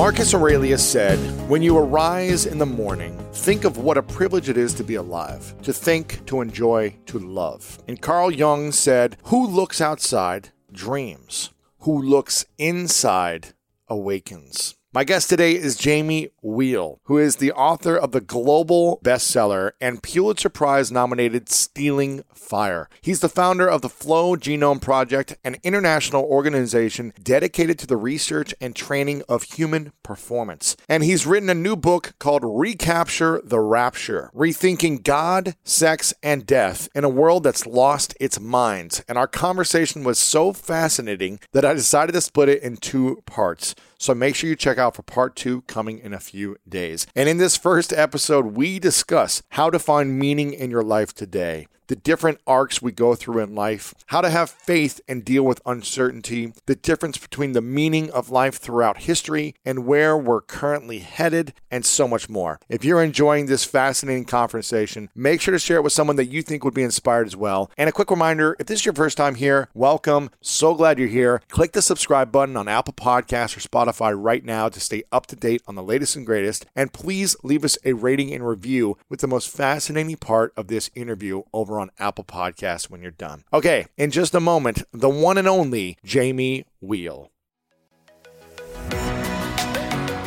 Marcus Aurelius said, When you arise in the morning, think of what a privilege it is to be alive, to think, to enjoy, to love. And Carl Jung said, Who looks outside dreams, who looks inside awakens. My guest today is Jamie Wheal, who is the author of the global bestseller and Pulitzer Prize nominated Stealing Fire. He's the founder of the Flow Genome Project, an international organization dedicated to the research and training of human performance. And he's written a new book called Recapture the Rapture Rethinking God, Sex, and Death in a World That's Lost Its Minds. And our conversation was so fascinating that I decided to split it in two parts. So make sure you check out for part two coming in a few days. And in this first episode, we discuss how to find meaning in your life today the different arcs we go through in life, how to have faith and deal with uncertainty, the difference between the meaning of life throughout history and where we're currently headed, and so much more. If you're enjoying this fascinating conversation, make sure to share it with someone that you think would be inspired as well. And a quick reminder if this is your first time here, welcome. So glad you're here. Click the subscribe button on Apple Podcasts or Spotify right now to stay up to date on the latest and greatest. And please leave us a rating and review with the most fascinating part of this interview over on Apple Podcasts when you're done. Okay, in just a moment, the one and only Jamie Wheal.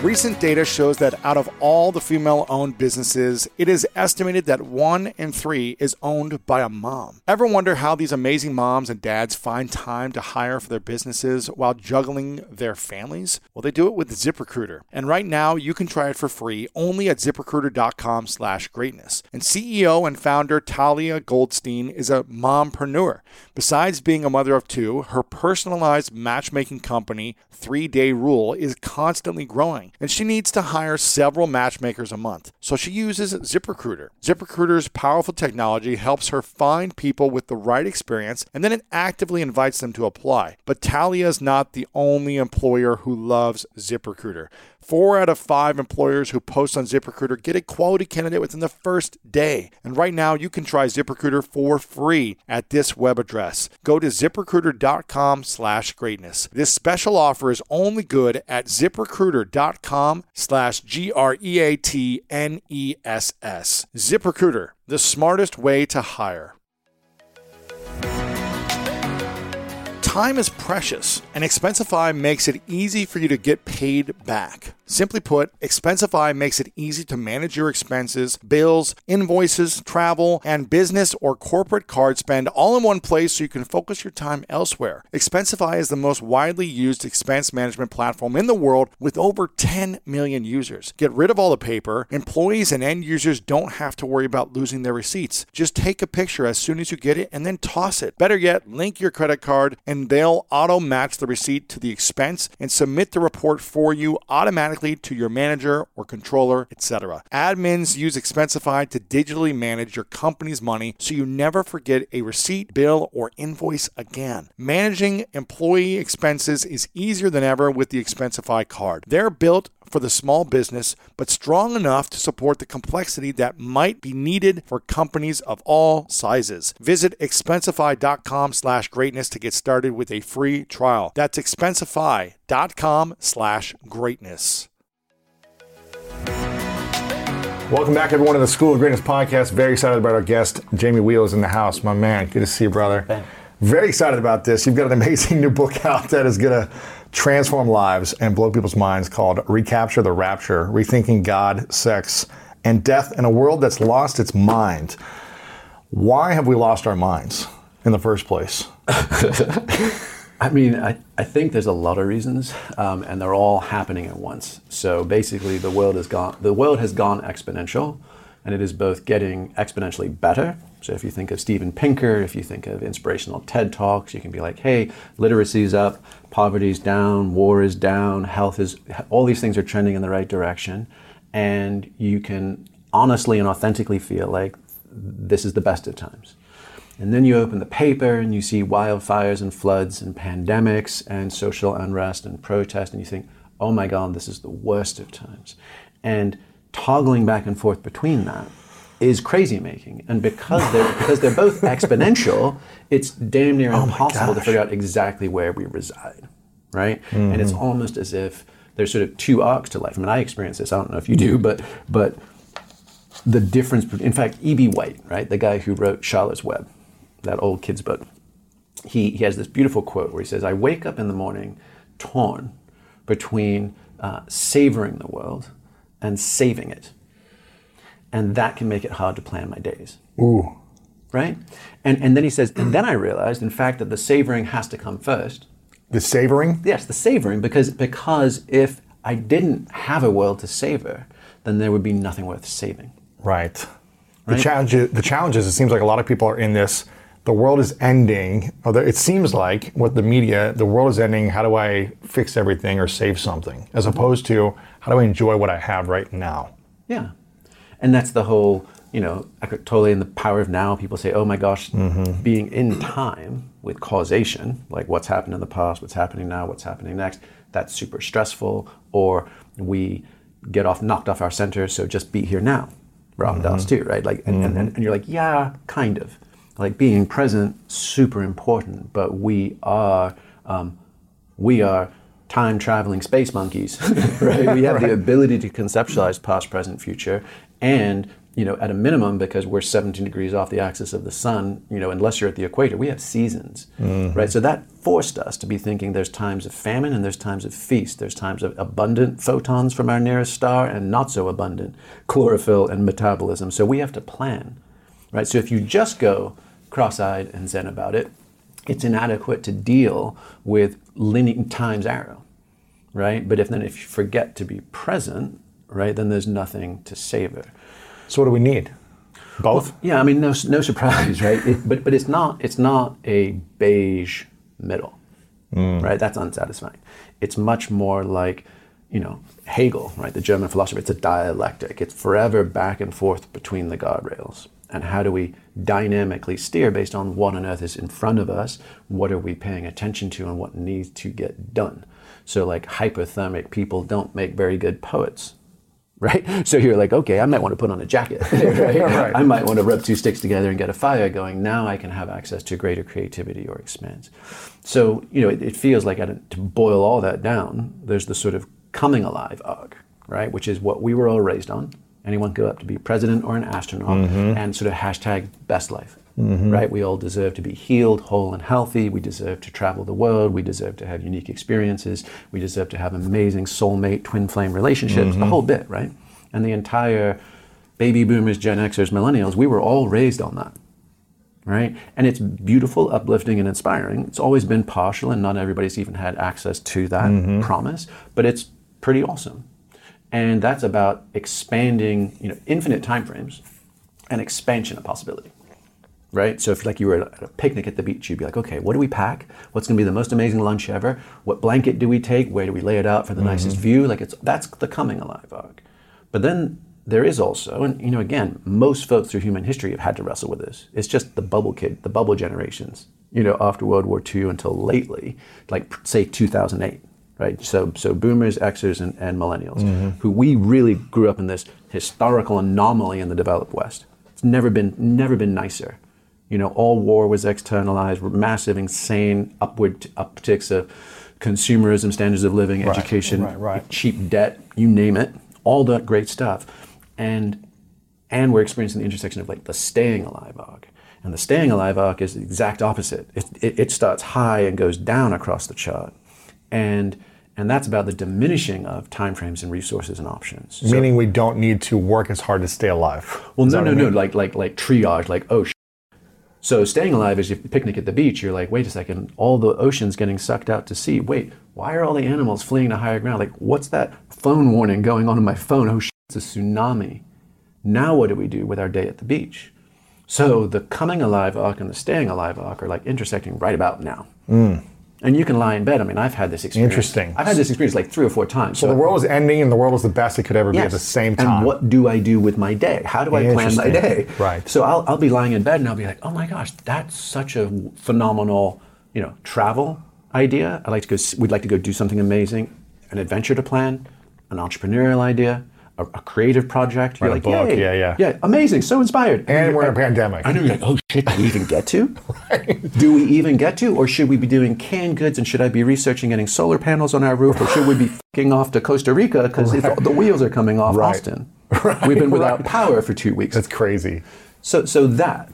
Recent data shows that out of all the female owned businesses, it is estimated that one in three is owned by a mom. Ever wonder how these amazing moms and dads find time to hire for their businesses while juggling their families? Well, they do it with ZipRecruiter. And right now, you can try it for free only at ziprecruiter.com slash greatness. And CEO and founder Talia Goldstein is a mompreneur. Besides being a mother of two, her personalized matchmaking company, Three Day Rule, is constantly growing and she needs to hire several matchmakers a month. So she uses ZipRecruiter. ZipRecruiter's powerful technology helps her find people with the right experience and then it actively invites them to apply. But Talia is not the only employer who loves ZipRecruiter. Four out of five employers who post on ZipRecruiter get a quality candidate within the first day. And right now, you can try ZipRecruiter for free at this web address. Go to ziprecruiter.com slash greatness. This special offer is only good at ziprecruiter.com slash G-R-E-A-T-N-E-S-S. ZipRecruiter, the smartest way to hire. Time is precious, and Expensify makes it easy for you to get paid back. Simply put, Expensify makes it easy to manage your expenses, bills, invoices, travel, and business or corporate card spend all in one place so you can focus your time elsewhere. Expensify is the most widely used expense management platform in the world with over 10 million users. Get rid of all the paper. Employees and end users don't have to worry about losing their receipts. Just take a picture as soon as you get it and then toss it. Better yet, link your credit card and they'll auto match the receipt to the expense and submit the report for you automatically to your manager or controller, etc. Admins use Expensify to digitally manage your company's money so you never forget a receipt, bill, or invoice again. Managing employee expenses is easier than ever with the Expensify card. They're built for the small business, but strong enough to support the complexity that might be needed for companies of all sizes. Visit expensify.com slash greatness to get started with a free trial. That's expensify.com slash greatness. Welcome back, everyone, to the School of Greatness podcast. Very excited about our guest. Jamie Wheal is in the house. My man, good to see you, brother. Thanks. Very excited about this. You've got an amazing new book out that is going to transform lives and blow people's minds called Recapture the Rapture Rethinking God, Sex, and Death in a World That's Lost Its Mind. Why have we lost our minds in the first place? I mean, I, I think there's a lot of reasons, um, and they're all happening at once. So basically, the world has gone the world has gone exponential, and it is both getting exponentially better. So if you think of Steven Pinker, if you think of inspirational TED talks, you can be like, hey, literacy's up, poverty's down, war is down, health is all these things are trending in the right direction. and you can honestly and authentically feel like this is the best of times. And then you open the paper and you see wildfires and floods and pandemics and social unrest and protest, and you think, oh my God, this is the worst of times. And toggling back and forth between that is crazy making. And because they're, because they're both exponential, it's damn near impossible to figure out exactly where we reside, right? And it's almost as if there's sort of two arcs to life. I mean, I experience this. I don't know if you do, but but the difference. In fact, E.B. White, right, the guy who wrote Charlotte's Web, that old kid's book, he, he has this beautiful quote where he says, "I wake up in the morning torn between uh, savoring the world and saving it, and that can make it hard to plan my days." Ooh. Right, and and then he says, and then I realized, in fact, that the savoring has to come first. The savoring? Yes, the savoring, because because if I didn't have a world to savor, then there would be nothing worth saving. Right. The Right. challenge, the challenge is, it seems like a lot of people are in this. The world is ending. Or it seems like with the media, the world is ending. How do I fix everything or save something? As opposed to how do I enjoy what I have right now? Yeah, and that's the whole. You know, Eckhart Tolle and the power of now. People say, "Oh my gosh, being in time with causation, like what's happened in the past, what's happening now, what's happening next, that's super stressful." Or we get off knocked off our center, so just be here now. Ram Dass too, right? Like, and, and, and you're like, yeah, kind of. Like being present, super important, but we are um, we are time traveling space monkeys, right? We have the ability to conceptualize past, present, future, and you know, at a minimum, because we're 17 degrees off the axis of the sun, you know, unless you're at the equator, we have seasons, mm-hmm. right? So that forced us to be thinking there's times of famine and there's times of feast. There's times of abundant photons from our nearest star and not so abundant chlorophyll and metabolism. So we have to plan, right? So if you just go cross-eyed and zen about it, it's inadequate to deal with linear times arrow, right? But if then if you forget to be present, right, then there's nothing to savor. So what do we need? Both? Yeah, I mean, no, no surprise, right? It, but but it's not it's not a beige middle, hmm. right? That's unsatisfying. It's much more like, you know, Hegel, right? The German philosopher. It's a dialectic. It's forever back and forth between the guardrails. And how do we dynamically steer based on what on earth is in front of us? What are we paying attention to, and what needs to get done? So, like hypothermic people don't make very good poets, right? So you're like, okay, I might want to put on a jacket, right? Right. I might want to rub two sticks together and get a fire going. Now I can have access to greater creativity or expanse. So you know, it, it feels like I, to boil all that down, there's the sort of coming alive arc, right? Which is what we were all raised on. Anyone could up to be president or an astronaut, mm-hmm. and sort of hashtag best life. Mm-hmm. Right? We all deserve to be healed, whole, and healthy. We deserve to travel the world. We deserve to have unique experiences. We deserve to have amazing soulmate, twin flame relationships, the mm-hmm. whole bit, right? And the entire baby boomers, Gen Xers, millennials, we were all raised on that. Right? And it's beautiful, uplifting, and inspiring. It's always been partial, and not everybody's even had access to that mm-hmm. promise, but it's pretty awesome. And that's about expanding, you know, infinite timeframes and expansion of possibility right? So if like you were at a picnic at the beach, you'd be like, okay, what do we pack? What's going to be the most amazing lunch ever? What blanket do we take? Where do we lay it out for the mm-hmm. nicest view? Like it's that's the coming alive arc. But then there is also, and you know, again, most folks through human history have had to wrestle with this. It's just the bubble kid, the bubble generations. You know, after World War II until lately, like say 2008 right? So, so boomers, Xers, and, and millennials, mm-hmm. who we really grew up in this historical anomaly in the developed West. It's never been, never been nicer. You know, all war was externalized, massive, insane upward upticks of consumerism, standards of living, education, right, right. cheap debt, you name it, all that great stuff, and and we're experiencing the intersection of like the staying alive arc. And the staying alive arc is the exact opposite. It, it, it starts high and goes down across the chart, and and that's about the diminishing of timeframes and resources and options. So- Meaning we don't need to work as hard to stay alive. well, no, no, I no. Like, like, like triage. Like, oh. So staying alive is you picnic at the beach. You're like, wait a second. All the ocean's getting sucked out to sea. Wait, why are all the animals fleeing to higher ground? Like, what's that phone warning going on in my phone? Oh, shit, it's a tsunami. Now what do we do with our day at the beach? So the coming alive arc and the staying alive arc are like intersecting right about now. Hmm. And you can lie in bed. I mean, I've had this experience. Interesting. I've had this experience like three or four times. So the world was ending and the world was the best it could ever be at the same time. And what do I do with my day? How do I plan my day? Right. So I'll, I'll be lying in bed and I'll be like, oh my gosh, that's such a phenomenal, you know, travel idea. I like to go. We'd like to go do something amazing, an adventure to plan, an entrepreneurial idea, a, a creative project. You're Write like, book. Yeah, yeah. yeah, amazing, so inspired. and you're we're in a pandemic. I know you're like, oh shit, do we even get to? Do we even get to? Or should we be doing canned goods and should I be researching getting solar panels on our roof? Or should we be fing off to Costa Rica because the wheels are coming off Right. Austin? We've been without right. power for two weeks. That's crazy. So, so that,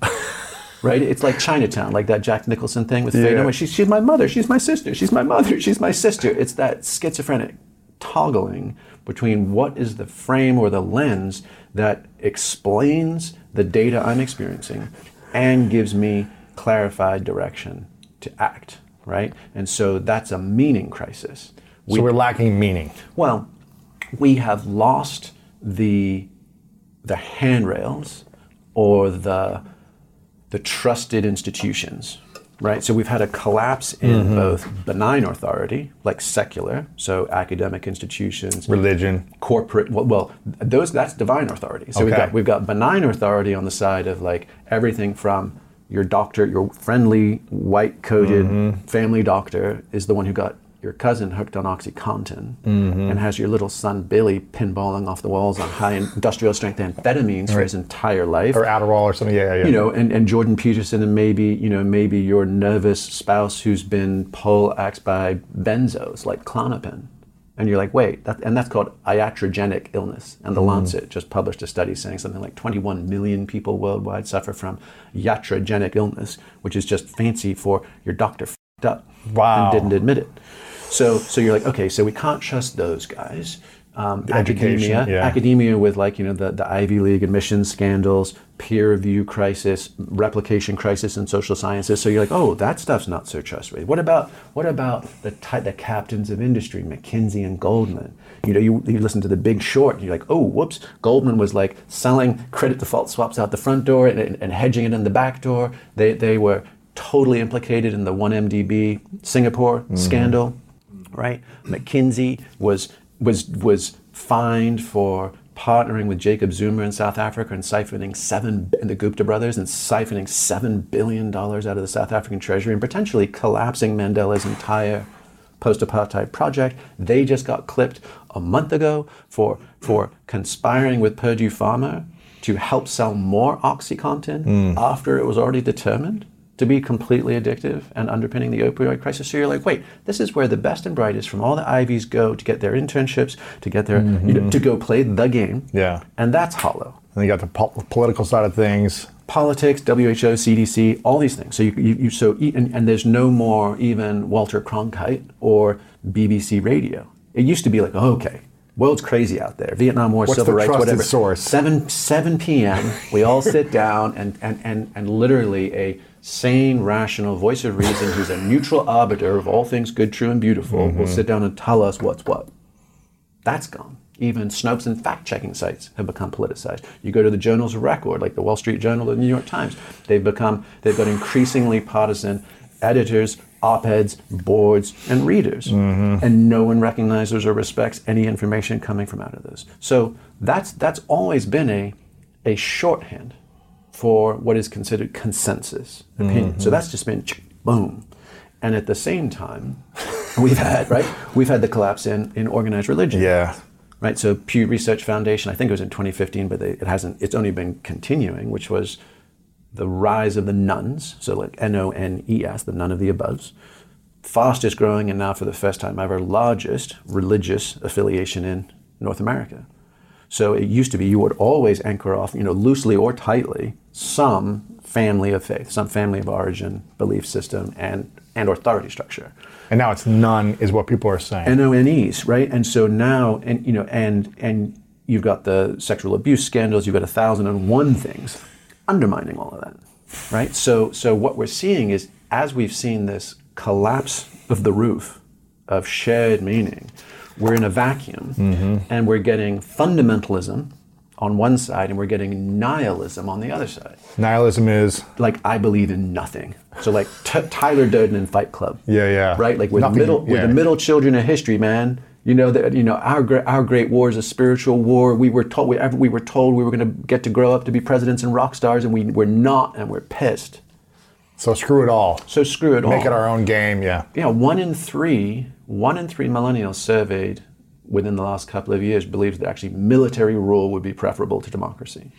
right? It's like Chinatown, like that Jack Nicholson thing with Faye Yeah. Dunaway. She's, she's my mother. She's my sister. She's my mother. She's my sister. It's that schizophrenic toggling between what is the frame or the lens that explains the data I'm experiencing and gives me clarified direction to act, right? And so that's a meaning crisis. So we're lacking meaning. Well, we have lost the the handrails or the the trusted institutions, right? So we've had a collapse in both benign authority, like secular, so academic institutions, Religion. corporate well, well those that's divine authority so we've got we've got benign authority on the side of like everything from your doctor your friendly white coated Mm-hmm. family doctor is the one who got your cousin hooked on oxycontin Mm-hmm. and has your little son billy pinballing off the walls on high industrial strength amphetamines for his entire life Or Adderall or something. Yeah, yeah, yeah. you know, and, and Jordan Peterson and maybe, you know, maybe your nervous spouse who's been poleaxed by benzos like Klonopin. And you're like, wait, that, and that's called iatrogenic illness. And the Lancet just published a study saying something like 21 million people worldwide suffer from iatrogenic illness, which is just fancy for your doctor fed up Wow. and didn't admit it. So, so you're like, okay, so we can't trust those guys. Um, academia, yeah. academia with like you know the, the Ivy League admissions scandals, peer review crisis, replication crisis in social sciences. So you're like, oh, that stuff's not so trustworthy. What about what about the ty- the captains of industry, McKinsey and Goldman? You know, you, you listen to the Big Short, and you're like, oh, whoops, Goldman was like selling credit default swaps out the front door and, and, and hedging it in the back door. They they were totally implicated in the 1MDB Singapore scandal right? McKinsey was was was fined for partnering with Jacob Zuma in South Africa and siphoning seven and the Gupta brothers and siphoning seven billion dollars out of the South African treasury and potentially collapsing Mandela's entire post-apartheid project. They just got clipped a month ago for for conspiring with Purdue Pharma to help sell more OxyContin hmm. after it was already determined to be completely addictive and underpinning the opioid crisis. So you're like, wait, this is where the best and brightest from all the Ivies go to get their internships, to get their, you know, mm-hmm. to go play the game. Yeah. And that's hollow. And you got the po- political side of things. Politics, WHO, CDC, all these things. So you, you, you so and, and there's no more even Walter Cronkite or BBC Radio. It used to be like, oh, okay, world's crazy out there. Vietnam War, What's civil rights, whatever. source? Seven seven p.m. We all sit down and, and, and, and literally a sane, rational voice of reason who's a neutral arbiter of all things good, true, and beautiful will Mm-hmm. sit down and tell us what's what. That's gone. Even Snopes and fact-checking sites have become politicized. You go to the journals of record, like the Wall Street Journal the New York Times. They've become they've got increasingly partisan editors, op-eds, boards, and readers, and no one recognizes or respects any information coming from out of those. So that's that's always been a a shorthand for what is considered consensus opinion. Mm-hmm. So that's just been boom. And at the same time, we've had right we've had the collapse in in organized religion Yeah. right? So Pew Research Foundation, I think it was in 2015, but they, it hasn't. It's only been continuing, which was the rise of the nones. So like N O N E S, the none of the aboves, fastest growing and now for the first time ever largest religious affiliation in North America. So it used to be you would always anchor off, you know, loosely or tightly, some family of faith, some family of origin, belief system, and and authority structure. And now it's none, is what people are saying. NONEs, right? And so now, and you know, and and you've got the sexual abuse scandals. You've got a thousand and one things undermining all of that, right? So so what we're seeing is as we've seen this collapse of the roof of shared meaning, we're in a vacuum, mm-hmm. and we're getting fundamentalism on one side and we're getting nihilism on the other side. Nihilism is Like I believe in nothing. So like t- Tyler Durden in Fight Club. Yeah, yeah. Right, like we're Nothing- the middle, we're the middle children of history, man. You know that you know our great our great war is a spiritual war. We were told we, we were told we were going to get to grow up to be presidents and rock stars, and we we're not, and we're pissed. so screw it all. So screw it all. Make it our own game. Yeah. yeah, one in three, one in three millennials surveyed within the last couple of years believes that actually military rule would be preferable to democracy.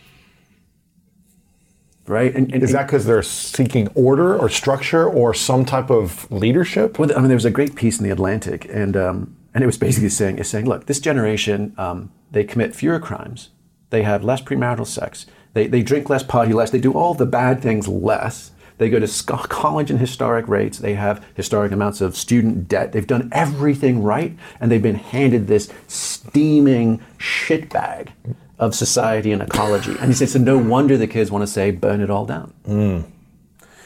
Right? And, and Is that because they're seeking order or structure or some type of leadership? Well, I mean, there was a great piece in the Atlantic, and um, and it was basically saying, it's saying, look, this generation, um, they commit fewer crimes, they have less premarital sex, they, they drink less, party less, they do all the bad things less. They go to college in historic rates. They have historic amounts of student debt. They've done everything right, and they've been handed this steaming shitbag of society and ecology. And he said, so no wonder the kids want to say, burn it all down.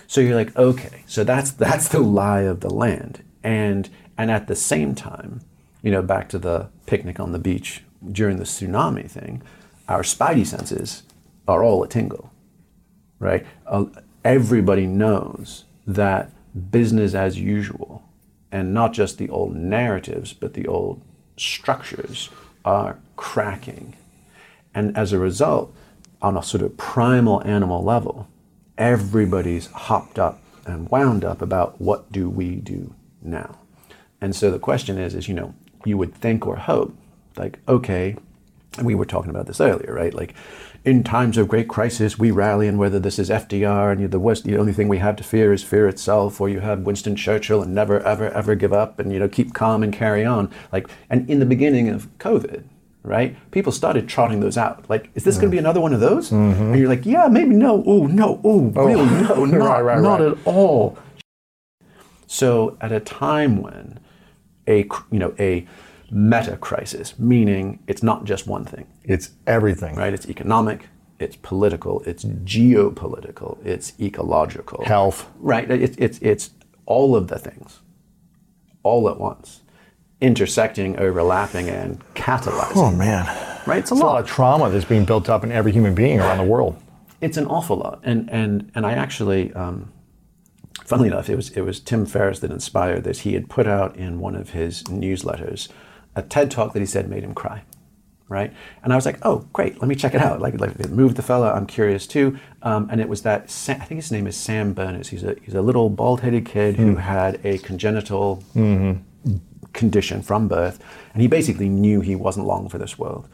So you're like, okay, so that's that's the lie of the land, and and at the same time, you know, back to the picnic on the beach during the tsunami thing, our spidey senses are all a tingle, right? Uh, everybody knows that business as usual, and not just the old narratives, but the old structures are cracking. And as a result, on a sort of primal animal level, everybody's hopped up and wound up about what do we do now. And so the question is, is you know, you would think or hope, like, okay, and we were talking about this earlier, right? Like, in times of great crisis, we rally, and whether this is FDR and the West, the only thing we have to fear is fear itself, or you have Winston Churchill and never, ever, ever give up, and you know, keep calm and carry on. Like, and in the beginning of COVID, right? People started trotting those out. Like, is this going to be another one of those? Mm-hmm. And you're like, yeah, maybe no. Oh, no. Oh, really? No, not, Right, right, not right. at all. So, at a time when a you know a meta crisis, meaning it's not just one thing, It's everything. right? It's economic, it's political, it's geopolitical, it's ecological, Health. right? It's it's it's all of the things, all at once, intersecting, overlapping, and catalyzing. Oh man. right? It's a It's a lot. lot of trauma that's being built up in every human being around the world. it's an awful lot and and and i actually um, funnily enough it was it was tim ferriss that inspired this he had put out in one of his newsletters a ted talk that he said made him cry right? And i was like oh great let me check it out. Like, like it moved the fella i'm curious too. Um, and it was that Sa- i think his name is sam berners he's a he's a little bald-headed kid who hmm. had a congenital mm-hmm. condition from birth, and he basically knew he wasn't long for this world.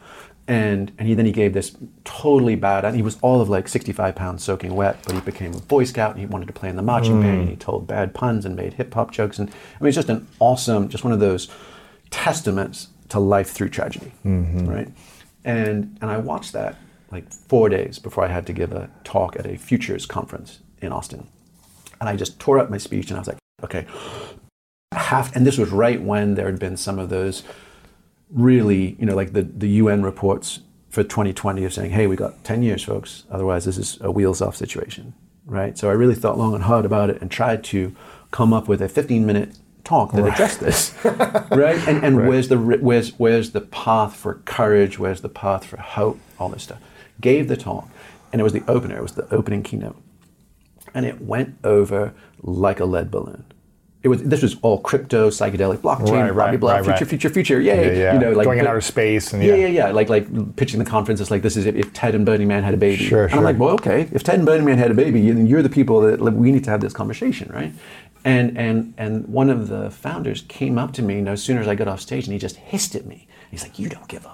And and he then he gave this totally bad, and he was all of like 65 pounds soaking wet, but he became a Boy Scout and he wanted to play in the marching band. And he mm. told bad puns and made hip hop jokes, and I mean it's just an awesome, just one of those testaments to life through tragedy, mm-hmm. right? And and I watched that like four days before I had to give a talk at a futures conference in Austin, and I just tore up my speech, and I was like, okay, have, and this was right when there had been some of those really, you know, like the, the UN reports for 2020 of saying, hey, we got 10 years, folks. Otherwise, this is a wheels off situation, right? So I really thought long and hard about it and tried to come up with a 15 minute talk that addressed this, right? And, and where's the where's where's the path for courage? Where's the path for hope? All this stuff. Gave the talk, and it was the opener. It was the opening keynote, and it went over like a lead balloon. It was this was all crypto, psychedelic, blockchain, Right, right, blah right, future, right. future, future, yay! Yeah, yeah. You know, like Going in outer space and yeah, yeah. yeah, yeah. Like like pitching the conference it's like this is if, if Ted and Burning Man had a baby. Sure, and I'm like, well, okay. If Ted and Burning Man had a baby, then you're the people that like, we need to have this conversation, right? And and and one of the founders came up to me no sooner as I got off stage, and he just hissed at me. He's like, "You don't give a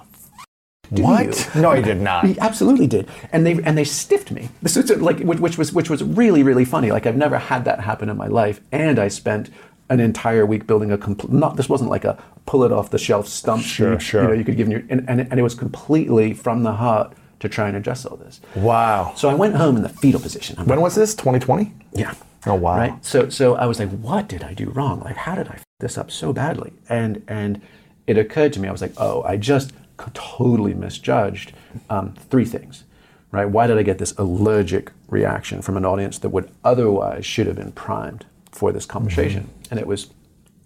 do What? you? No, he did not. He absolutely did, and they and they stiffed me. This was like which, was which was really really funny. Like I've never had that happen in my life, and I spent an entire week building a complete. Not this wasn't like a pull it off the shelf stump. Sure, sure. You know, you could give in your and, and and it was completely from the heart to try and address all this. Wow. So I went home in the fetal position. I'm When was this? 2020? yeah. Oh, wow. Right. So so I was like, what did I do wrong? Like, how did I f- this up so badly? And and it occurred to me, I was like, oh, I just totally misjudged um, three things. Right. Why did I get this allergic reaction from an audience that would otherwise should have been primed for this conversation? And it was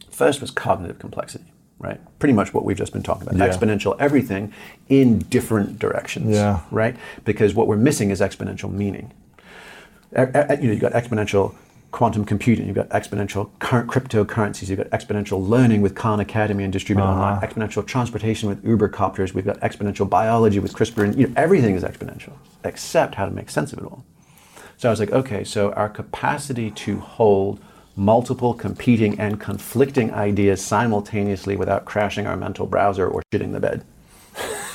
first was cognitive complexity. right? Pretty much what we've just been talking about. Yeah. Exponential everything in different directions, Yeah. right? Because what we're missing is exponential meaning. E- e- You know, you've got exponential quantum computing, you've got exponential current cryptocurrencies, you've got exponential learning with Khan Academy and distributed uh-huh. online, exponential transportation with Uber copters, we've got exponential biology with CRISPR, and you know, everything is exponential, except how to make sense of it all. So I was like, okay, so our capacity to hold multiple competing and conflicting ideas simultaneously without crashing our mental browser or shitting the bed.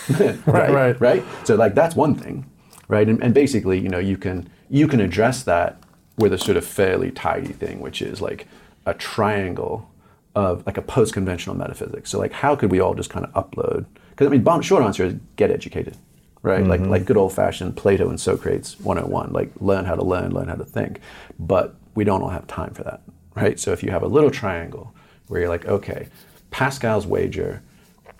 right, right. right. So like that's one thing, right? And, and basically, you know, you can you can address that with a sort of fairly tidy thing, which is like a triangle of like a post-conventional metaphysics. So like, how could we all just kind of upload? Because I mean, bomb, short answer is get educated, right? Like mm-hmm. like good old-fashioned Plato and Socrates 101, like learn how to learn, learn how to think. But we don't all have time for that, right? So if you have a little triangle where you're like, okay, Pascal's wager,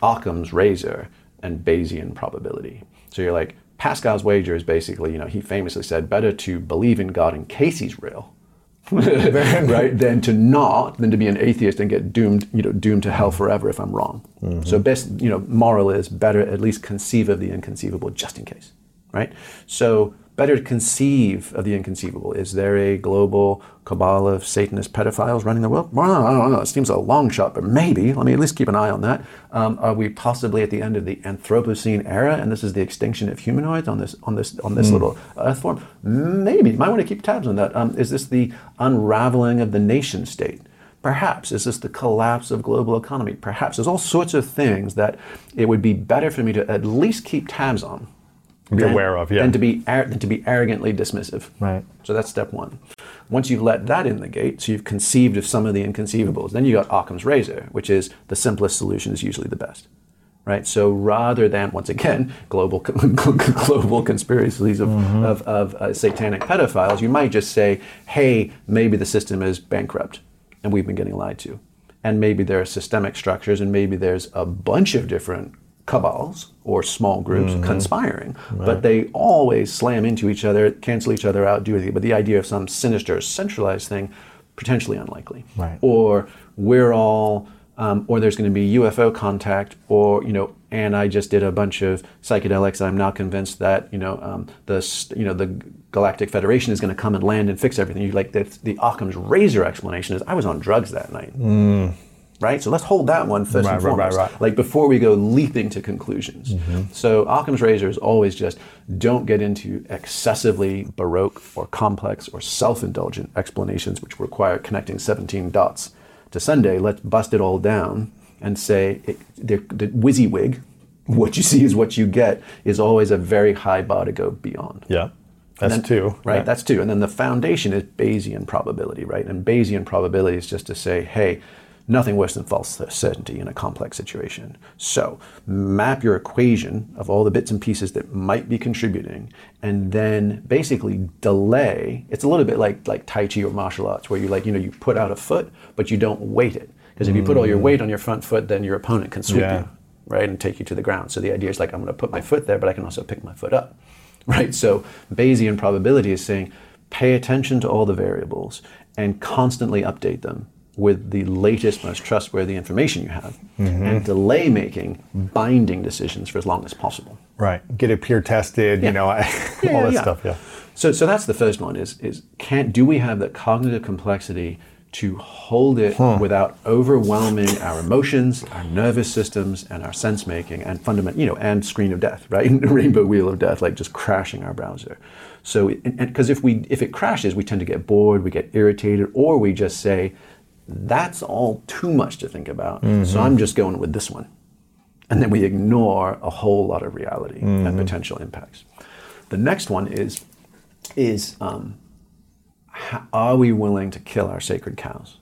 Occam's razor, and Bayesian probability. So you're like, Pascal's wager is basically, you know, he famously said, better to believe in God in case he's real, right, than to not, than to be an atheist and get doomed, you know, doomed to hell forever if I'm wrong. Mm-hmm. So best, you know, moral is better at least conceive of the inconceivable just in case, right? So better to conceive of the inconceivable. Is there a global cabal of Satanist pedophiles running the world? Well, I don't know. It seems a long shot, but maybe. Let me at least keep an eye on that. Um, are we possibly at the end of the Anthropocene era, and this is the extinction of humanoids on this on this on this little Earth form? Maybe. Might want to keep tabs on that. Um, is this the unraveling of the nation state? Perhaps. Is this the collapse of global economy? Perhaps. There's all sorts of things that it would be better for me to at least keep tabs on Be than- aware of, yeah. Than to be ar- than to be arrogantly dismissive. Right. So that's step one. Once you've let that in the gate, so you've conceived of some of the inconceivables, then you got Occam's razor, which is the simplest solution is usually the best. Right. So rather than once again global global conspiracies of, of, of uh, satanic pedophiles, you might just say, hey, maybe the system is bankrupt, and we've been getting lied to, and maybe there are systemic structures, and maybe there's a bunch of different cabals or small groups conspiring, but they always slam into each other, cancel each other out, do anything. But the idea of some sinister, centralized thing, potentially unlikely. Right. Or we're all, um, or there's going to be UFO contact, or you know, and I just did a bunch of psychedelics. I'm now convinced that you know um, the you know the Galactic Federation is going to come and land and fix everything. You like the, the Occam's razor explanation is I was on drugs that night right? So let's hold that one first Right, and right, right, right. Like before we go leaping to conclusions. Mm-hmm. So Occam's razor is always just don't get into excessively baroque or complex or self-indulgent explanations which require connecting 17 dots to Sunday. Let's bust it all down and say it, the, the WYSIWYG, what you see is what you get, is always a very high bar to go beyond. Yeah. That's then- two. Right, Yeah. that's two. And then the foundation is Bayesian probability, right? And Bayesian probability is just to say, hey, nothing worse than false certainty in a complex situation. So map your equation of all the bits and pieces that might be contributing, and then basically delay. It's a little bit like like Tai Chi or martial arts, where you like, you know, you put out a foot, but you don't weight it. Because if you put all your weight on your front foot, then your opponent can sweep Yeah. you right, and take you to the ground. So the idea is like I'm going to put my foot there, but I can also pick my foot up, right? So Bayesian probability is saying pay attention to all the variables and constantly update them with the latest, most trustworthy information you have, mm-hmm. and delay making binding decisions for as long as possible. Right. Get it peer tested, you know, all Yeah, that yeah. stuff. Yeah. So, so that's the first one: is is can do we have the cognitive complexity to hold it without overwhelming our emotions, our nervous systems, and our sense making, and fundament, you know, and screen of death, right? Rainbow wheel of death, like just crashing our browser. So, because if we if it crashes, we tend to get bored, we get irritated, or we just say, "That's all too much to think about." So I'm just going with this one and then we ignore a whole lot of reality and potential impacts. The next one is is um, are we willing to kill our sacred cows?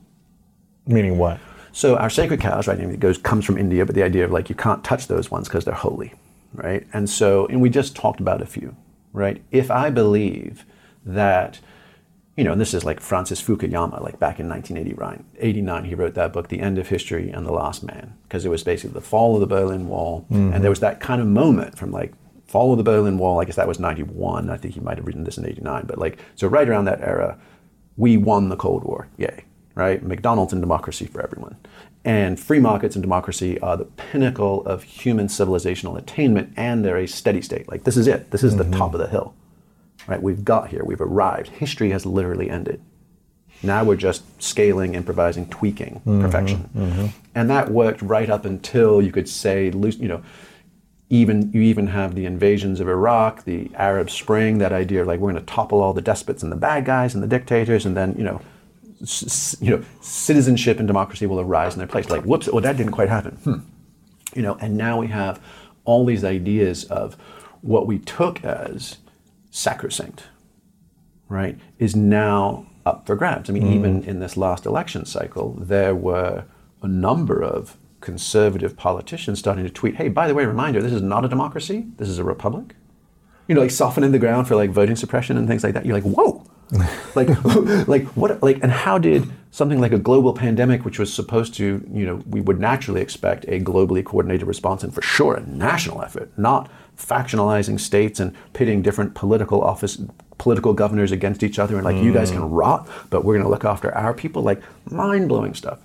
Meaning what? So our sacred cows, right? It goes comes from India, but the idea of like you can't touch those ones because they're holy, right? And so, and we just talked about a few, right? If I believe that, you know, and this is like Francis Fukuyama, like back in 1989, 89, he wrote that book, The End of History and the Last Man, because it was basically the fall of the Berlin Wall, mm-hmm. and there was that kind of moment from like fall of the Berlin Wall. I guess that was 91. I think he might have written this in 89, but like so right around that era, we won the Cold War, yay right? McDonald's and democracy for everyone. And free markets and democracy are the pinnacle of human civilizational attainment, and they're a steady state. Like, this is it. This is the mm-hmm. top of the hill, right? We've got here. We've arrived. History has literally ended. Now we're just scaling, improvising, tweaking perfection. And that worked right up until you could say, you know, even you even have the invasions of Iraq, the Arab Spring, that idea of like we're going to topple all the despots and the bad guys and the dictators, and then you know, s- you know, citizenship and democracy will arise in their place. Like, whoops, well that didn't quite happen. Hmm. You know, and now we have all these ideas of what we took as sacrosanct, right, is now up for grabs. I mean, even mm. in this last election cycle, there were a number of conservative politicians starting to tweet, hey, by the way, reminder, this is not a democracy, this is a republic. You know, like softening the ground for like voting suppression and things like that. You're like, whoa. like like what like and how did something like a global pandemic which was supposed to you know we would naturally expect a globally coordinated response and for sure a national effort not factionalizing states and pitting different political office political governors against each other and like you guys can mm. rot but we're going to look after our people like mind-blowing stuff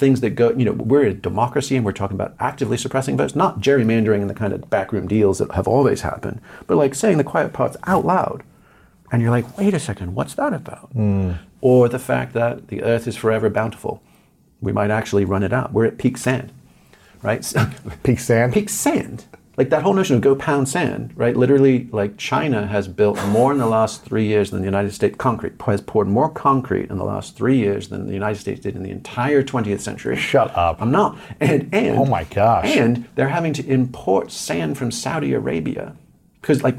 things that go, you know, we're a democracy and we're talking about actively suppressing votes, not gerrymandering and the kind of backroom deals that have always happened, but like saying the quiet parts out loud. And you're like, wait a second, what's that about? Mm. Or the fact that the earth is forever bountiful. We might actually run it out. We're at peak sand, right? Peak sand. peak sand. Like that whole notion of go pound sand, right? Literally, like China has built more in the last three years than the United States. Concrete has poured more concrete in the last three years than the United States did in the entire 20th century. Shut up. I'm not. And and Oh my gosh. And they're having to import sand from Saudi Arabia because like,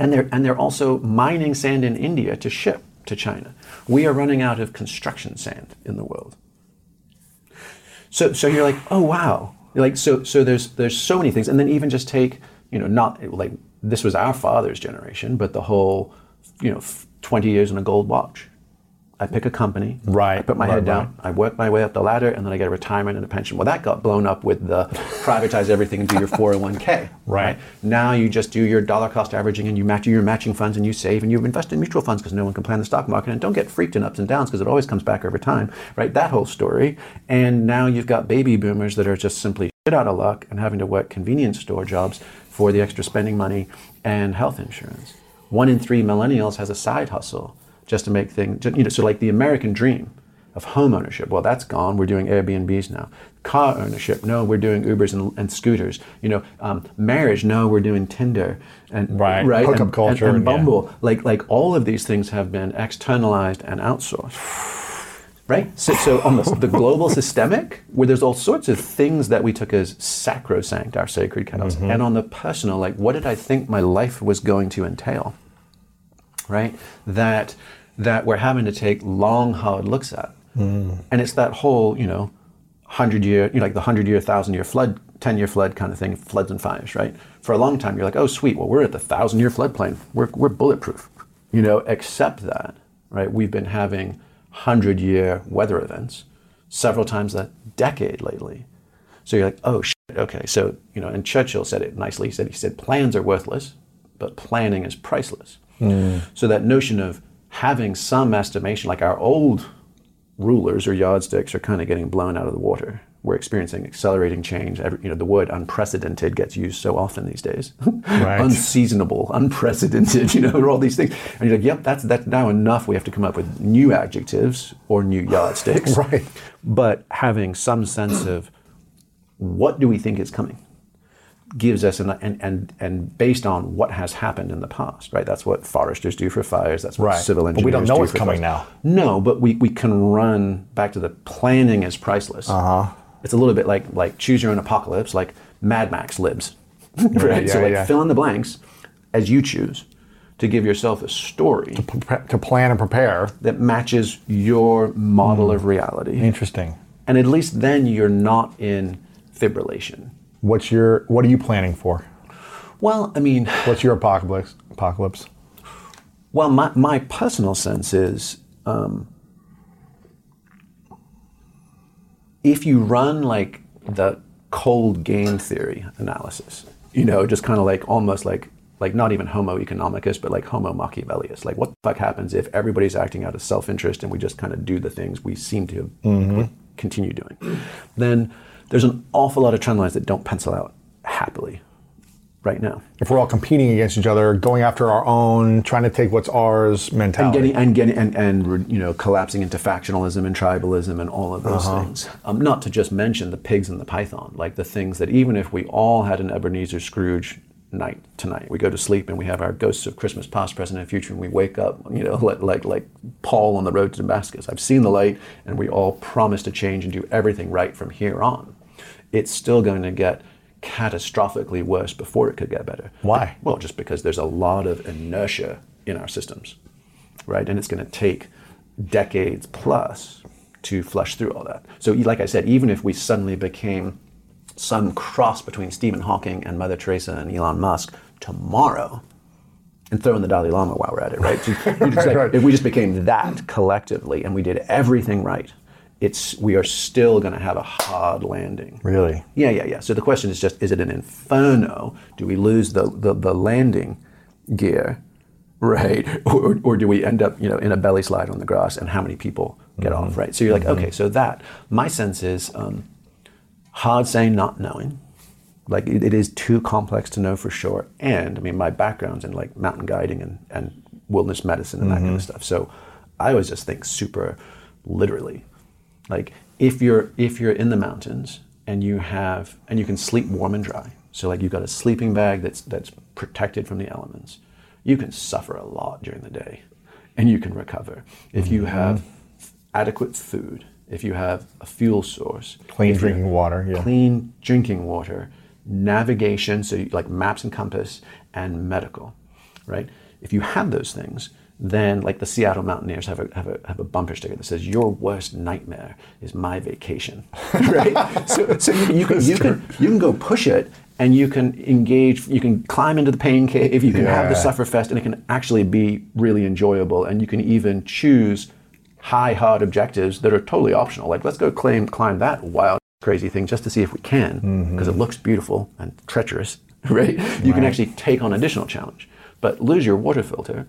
and they're and they're also mining sand in India to ship to China. We are running out of construction sand in the world. So, so you're like, oh wow, like so. So there's there's so many things, and then even just take you know not like this was our father's generation, but the whole you know 20 years in a gold watch. I pick a company, Right, I put my right, head down, I work my way up the ladder, and then I get a retirement and a pension. Well, that got blown up with the privatize everything and do your 401k. Right. Now you just do your dollar cost averaging and you match your matching funds and you save and you invest in mutual funds because no one can plan the stock market and don't get freaked in ups and downs because it always comes back over time. Right. That whole story. And now you've got baby boomers that are just simply shit out of luck and having to work convenience store jobs for the extra spending money and health insurance. One in three millennials has a side hustle just to make things, you know, so like the American dream of home ownership. Well, that's gone. We're doing Airbnbs now. Car ownership. No, we're doing Ubers and, and scooters. You know, um, marriage. No, we're doing Tinder and Right. right, Hookup and, culture, and, and yeah. Bumble. Like, like all of these things have been externalized and outsourced. Right. So, so on the, the global systemic, where there's all sorts of things that we took as sacrosanct, our sacred cows, Mm-hmm. and on the personal, like, what did I think my life was going to entail? Right? That that we're having to take long, hard looks at, mm. and it's that whole, you know, hundred year, you know, like the hundred year, thousand year flood, ten year flood kind of thing, floods and fires, right? For a long time, you're like, oh, sweet, well, we're at the thousand year floodplain, we're we're bulletproof, you know. Except that, right? We've been having hundred year weather events several times a decade lately. So you're like, oh shit, okay. So you know, and Churchill said it nicely. He said he said plans are worthless, but planning is priceless. So that notion of having some estimation, like our old rulers or yardsticks, are kind of getting blown out of the water. We're experiencing accelerating change. Every, you know, the word unprecedented gets used so often these days. Right. Unseasonable, unprecedented. You know, all these things. And you're like, yep, that's that's now enough. We have to come up with new adjectives or new yardsticks. Right. But having some sense of what do we think is coming gives us an and and and based on what has happened in the past, right? That's what foresters do for fires. That's what Right. civil engineers. Do. But we don't know do what's coming fires. now. No, but we, we can run back to the planning is priceless. Uh-huh. It's a little bit like like choose your own apocalypse, like Mad Max libs, right? so yeah, like yeah. fill in the blanks as you choose to give yourself a story Pre- to plan and prepare. that matches your model of reality, Interesting. and at least then you're not in fibrillation. What's your what are you planning for? Well, I mean, What's your apocalypse? Apocalypse. Well, my, my personal sense is um, if you run like the cold game theory analysis, you know, just kind of like almost like like not even Homo economicus, but like Homo Machiavellius. Like, what the fuck happens if everybody's acting out of self-interest and we just kind of do the things we seem to continue doing? Then there's an awful lot of trend lines that don't pencil out happily right now. If we're all competing against each other, going after our own, trying to take what's ours mentality, and getting and getting and, and you know collapsing into factionalism and tribalism and all of those Uh-huh. things. Um, not to just mention the pigs and the python, like the things that even if we all had an Ebenezer Scrooge night tonight, we go to sleep and we have our ghosts of Christmas past, present, and future, and we wake up, you know, like like, like Paul on the road to Damascus. I've seen the light, and we all promise to change and do everything right from here on. It's still going to get catastrophically worse before it could get better. Why? Well, just because there's a lot of inertia in our systems, right? And it's going to take decades plus to flush through all that. So, like I said, even if we suddenly became some cross between Stephen Hawking and Mother Teresa and Elon Musk tomorrow, and throw in the Dalai Lama while we're at it, right? So you just like- Right. If we just became that collectively and we did everything right, it's we are still going to have a hard landing. Really? Yeah, yeah, yeah. So the question is just: Is it an inferno? Do we lose the the, the landing gear, right? Or, or do we end up, you know, in a belly slide on the grass? And how many people get off, right? So you're like, okay, so that my sense is um, hard saying, not knowing. Like it, it is too complex to know for sure. And I mean, my background's in like mountain guiding and, and wilderness medicine and that kind of mm-hmm. stuff. So I always just think super literally. Like if you're if you're in the mountains and you have and you can sleep warm and dry. So like you've got a sleeping bag that's that's protected from the elements. You can suffer a lot during the day and you can recover. If you mm-hmm. have adequate food, if you have a fuel source, Clean drinking water, yeah. clean drinking water, navigation, so you, like maps and compass, and medical, right? If you have those things, then like the Seattle Mountaineers have a, have a, have a bumper sticker that says, "Your worst nightmare is my vacation," right? so so you, you can you can you can go push it. And you can engage, you can climb into the pain cave, you can have the Yeah. sufferfest, and it can actually be really enjoyable. And you can even choose high hard objectives that are totally optional. Like let's go claim climb that wild crazy thing just to see if we can mm-hmm. because it looks beautiful and treacherous, right? You can actually take on additional challenge. But lose your water filter,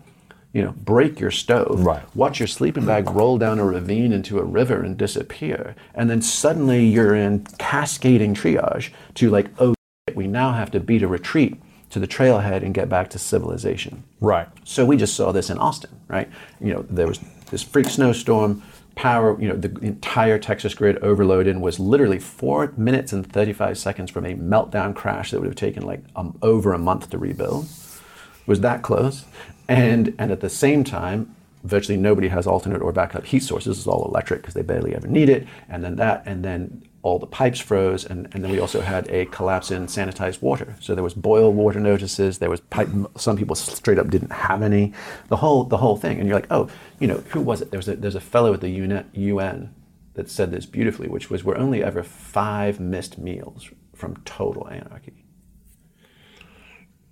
you know, break your stove, Right. watch your sleeping bag roll down a ravine into a river and disappear, and then suddenly you're in cascading triage to like, oh, we now have to beat a retreat to the trailhead and get back to civilization. Right. So we just saw this in Austin, right? You know, there was this freak snowstorm, power, you know, the entire Texas grid overloaded and was literally four minutes and 35 seconds from a meltdown crash that would have taken like um, over a month to rebuild. It was that close. And, and at the same time, virtually nobody has alternate or backup heat sources. It's all electric because they barely ever need it. And then that, and then all the pipes froze. And, and then we also had a collapse in sanitized water. So there was boil water notices. There was pipe, some people straight up didn't have any. The whole, the whole thing. And you're like, oh, you know, who was it? There was a, there's a fellow at the UN that said this beautifully, which was we're only ever five missed meals from total anarchy.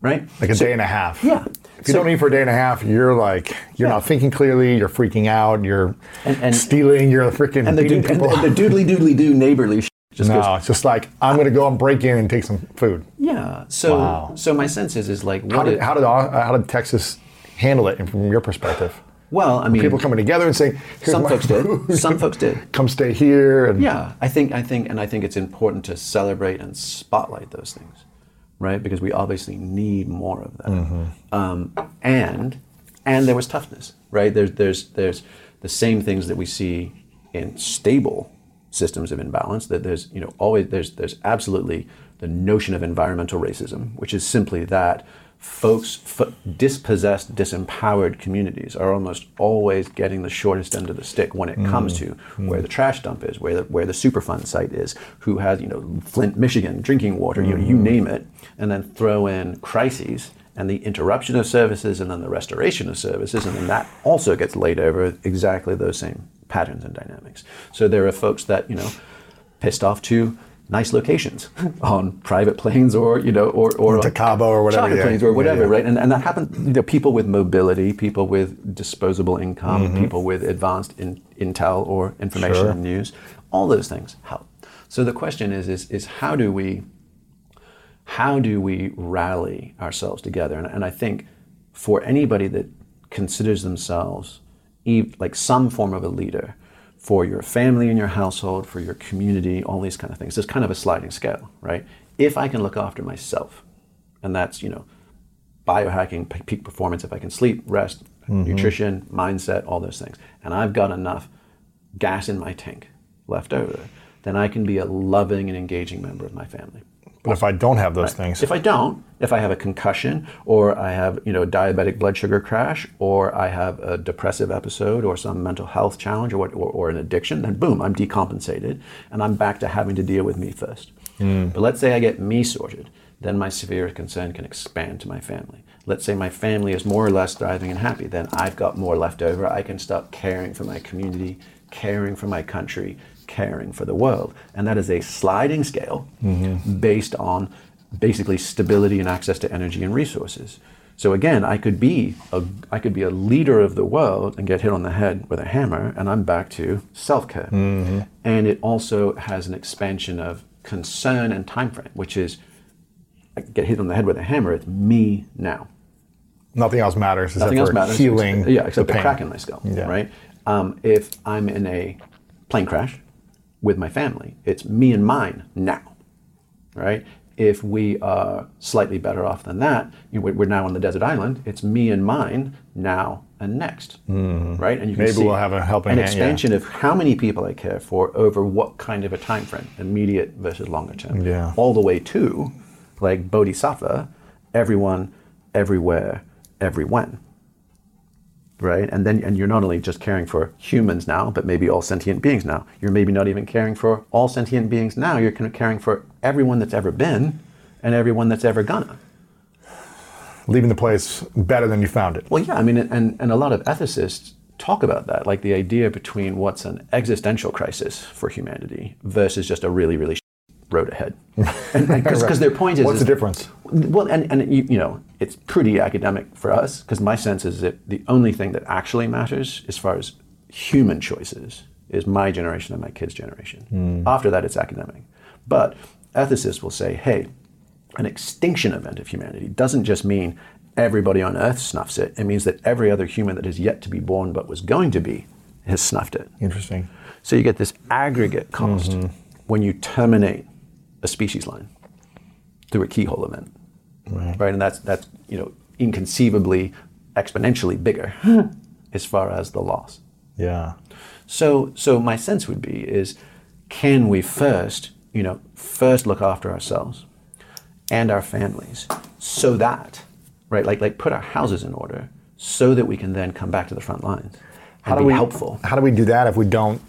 Right? Like a So- day and a half. Yeah. If you So- don't eat for a day and a half, you're like you're Yeah. not thinking clearly. You're freaking out. You're And- and- stealing. You're freaking and the, dude, and, people. the- and the doodly doodly do neighborly sh- just no, goes, it's just like I'm going to go and break in and take some food. yeah. So Wow. so my sense is is like How did it- how did how did Texas handle it? From your perspective, well I mean people coming together and saying, some folks food. did some folks did Come stay here. And yeah I think I think and I think it's important to celebrate and spotlight those things right? Because we obviously need more of that um, and and there was toughness right? There's there's there's the same things that we see in stable systems of imbalance that there's you know always there's there's absolutely the notion of environmental racism which is simply that folks f- dispossessed disempowered communities are almost always getting the shortest end of the stick when it comes mm. to mm. where the trash dump is where the, where the superfund site is who has you know flint michigan drinking water you know you mm-hmm. name it and then throw in crises and the interruption of services and then the restoration of services and then that also gets laid over exactly those same patterns and dynamics. So there are folks that you know pissed off to nice locations on private planes or you know or or To Cabo or whatever, charter yeah. planes or whatever yeah. right and, and that happens you know people with mobility people with disposable income Mm-hmm. people with advanced in, intel or information Sure. and news all those things help so the question is is is how do we how do we rally ourselves together? And, and I think for anybody that considers themselves like some form of a leader for your family and your household, for your community, all these kind of things, there's kind of a sliding scale, right? If I can look after myself, and that's, you know, biohacking, peak performance, if I can sleep, rest, mm-hmm. nutrition, mindset, all those things, and I've got enough gas in my tank left over, then I can be a loving and engaging member of my family. But if I don't have those things, If I don't, if I have a concussion or I have, you know, a diabetic blood sugar crash or I have a depressive episode or some mental health challenge or, what, or, or an addiction, then boom, I'm decompensated and I'm back to having to deal with me first. Hmm. But let's say I get me sorted, then my sphere of concern can expand to my family. Let's say my family is more or less thriving and happy, then I've got more left over. I can start caring for my community, caring for my country, caring for the world. And that is a sliding scale mm-hmm. based on basically stability and access to energy and resources. So again, I could be a I could be a leader of the world and get hit on the head with a hammer, and I'm back to self care. And it also has an expansion of concern and time frame, which is I get hit on the head with a hammer. It's me now. nothing else matters except Nothing else for matters. healing. Except, yeah, except the the, crack in my skull. Yeah. Right. Um, if I'm in a plane crash with my family, it's me and mine now. Right. If we are slightly better off than that, you know, we're now on the desert island. It's me and mine now and next. Mm-hmm. Right. And you can Maybe see we'll have a helping an hand, yeah. expansion of how many people I care for over what kind of a time frame, immediate versus longer term. Yeah. All the way to like Bodhisattva, everyone, everywhere, every when. Right? And then and you're not only just caring for humans now, but maybe all sentient beings now. You're maybe not even caring for all sentient beings now. You're kind of caring for everyone that's ever been and everyone that's ever gonna. Leaving the place better than you found it. Well, yeah, I mean, and, and a lot of ethicists talk about that, like the idea between what's an existential crisis for humanity versus just a really, really road ahead. Because their point is, What's is- the difference? Well, and, and you, you know, it's pretty academic for us because my sense is that the only thing that actually matters as far as human choices is my generation and my kids' generation. Hmm. After that, it's academic. But ethicists will say, hey, an extinction event of humanity doesn't just mean everybody on Earth snuffs it. It means that every other human that is yet to be born but was going to be has snuffed it. Interesting. So you get this aggregate cost mm-hmm. when you terminate a species line through a keyhole event, right? And that's that's you know inconceivably exponentially bigger as far as the loss. Yeah. So so my sense would be is can we first you know first look after ourselves and our families so that right like like put our houses in order so that we can then come back to the front lines and How do be we helpful. How do we do that if we don't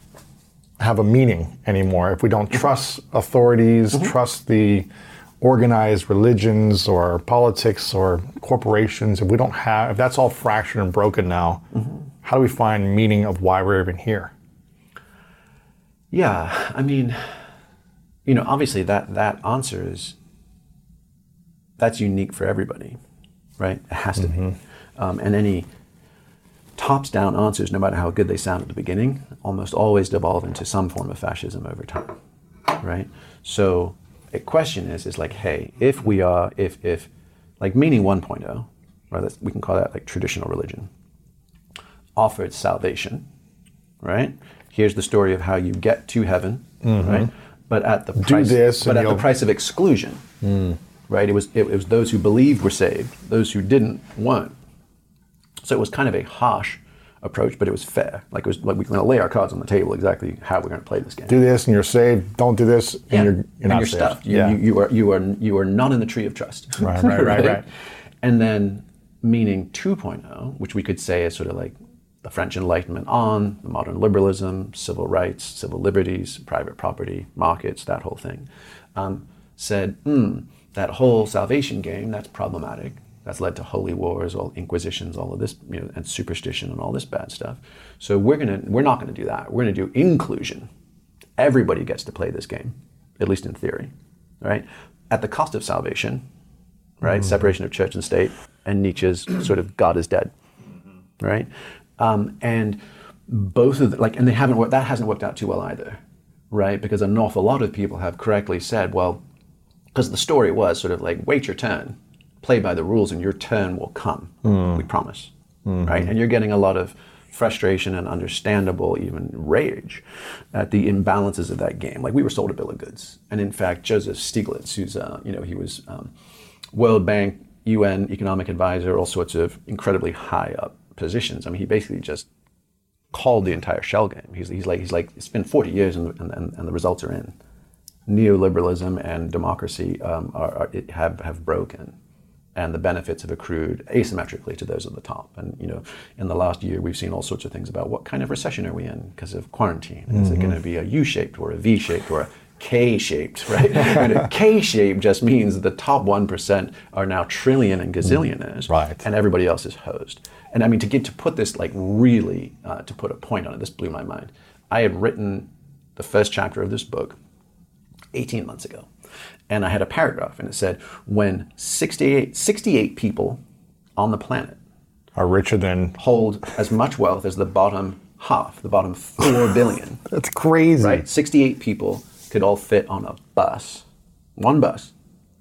have a meaning anymore? If we don't trust authorities, Mm-hmm. trust the organized religions or politics or corporations, if we don't have, if that's all fractured and broken now, Mm-hmm. how do we find meaning of why we're even here? Yeah, I mean, you know, obviously that that answer is that's unique for everybody, right? It has to be, um, and any tops down answers, no matter how good they sound at the beginning, almost always devolve into some form of fascism over time, right? So, a question is is like, hey, if we are, if if like meaning 1.0, right? That's, we can call that like traditional religion offered salvation, right? Here's the story of how you get to heaven, right? But at the price, but at the price of exclusion, right? It was it, was those who believed were saved; those who didn't weren't. So it was kind of a harsh approach, but it was fair. Like it was like we're going to lay our cards on the table exactly how we're going to play this game. Do this and you're saved. Don't do this and Yeah. you're, you're and not you're saved. stuffed. You, yeah. you, you are you are you are not in the tree of trust. Right, right, right, right. And then meaning 2.0, which we could say is sort of like the French Enlightenment on, the modern liberalism, civil rights, civil liberties, private property, markets, that whole thing, um, said, hmm, that whole salvation game, that's problematic. That's led to holy wars, all inquisitions, all of this, you know, and superstition and all this bad stuff. So we're gonna, we're not gonna do that. We're gonna do inclusion. Everybody gets to play this game, at least in theory, right? At the cost of salvation, right? Separation of church and state, and Nietzsche's sort of God is dead, right? Um, and both of the, like, and they haven't worked. That hasn't worked out too well either, right? Because an awful lot of people have correctly said, well, because the story was sort of like wait your turn, play by the rules, and your turn will come. We promise, right? And you're getting a lot of frustration and understandable even rage at the imbalances of that game. Like we were sold a bill of goods, and in fact, Joseph Stiglitz, who's uh, you know he was um, World Bank, UN economic advisor, all sorts of incredibly high up positions. I mean, he basically just called the entire shell game. He's, he's like he's like it's been 40 years and, and, and the results are in. Neoliberalism and democracy um, are, are, it have have broken, and the benefits have accrued asymmetrically to those at the top. And you know, in the last year, we've seen all sorts of things about what kind of recession are we in because of quarantine. Is it going to be a U-shaped or a V-shaped or a K-shaped, right? and a K-shaped just means that the top one percent are now trillion and gazillionaires, Right. And everybody else is hosed. And I mean, to get to put this like really uh, to put a point on it, this blew my mind. I had written the first chapter of this book 18 months ago, and I had a paragraph, and it said, "When 68, 68 people on the planet Are richer than. hold as much wealth as the bottom half, the bottom four billion, That's crazy. right? 68 people could all fit on a bus, one bus.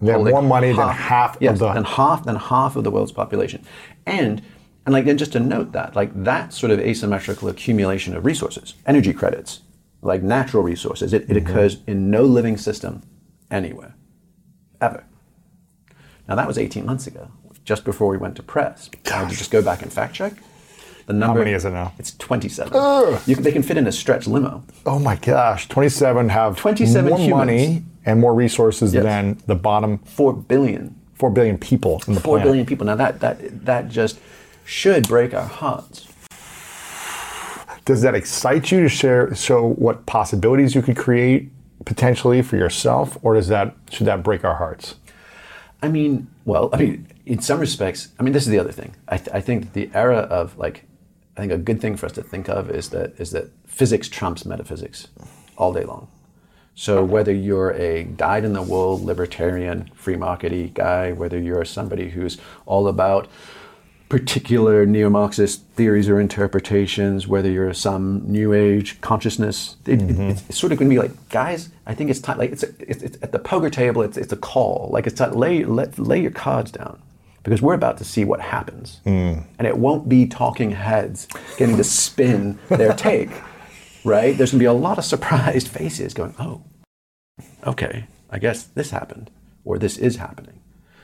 They have more money than half of yes, the- than half than half of the world's population, and and like and just to note that like that sort of asymmetrical accumulation of resources, energy credits, like natural resources, it, it mm-hmm. occurs in no living system anywhere, ever. Now that was 18 months ago, just before we went to press. I had to just go back and fact check. The number many is it now? It's 27. You can, they can fit in a stretch limo. Oh my gosh. 27 have 27 more humans. money and more resources Yes. than the bottom Four billion 4 billion people in the Four planet. billion people. Now that that that just should break our hearts. Does that excite you to share show what possibilities you could create potentially for yourself or does that should that break our hearts? I mean, well, I mean, in some respects, I mean, this is the other thing. I, th- I think the era of like, I think a good thing for us to think of is that is that physics trumps metaphysics all day long. So whether you're a dyed-in-the-wool libertarian, free markety guy, whether you're somebody who's all about particular neo-Marxist theories or interpretations, whether you're some New Age consciousness, it, it- mm-hmm. it's, it's sort of going to be like, guys, I think it's time. Like it's, it's, it's at the poker table. It's, it's a call. Like it's time. Lay let, lay your cards down because we're about to see what happens, mm. and it won't be talking heads getting to spin their take. Right? There's going to be a lot of surprised faces going, oh, okay, I guess this happened or this is happening.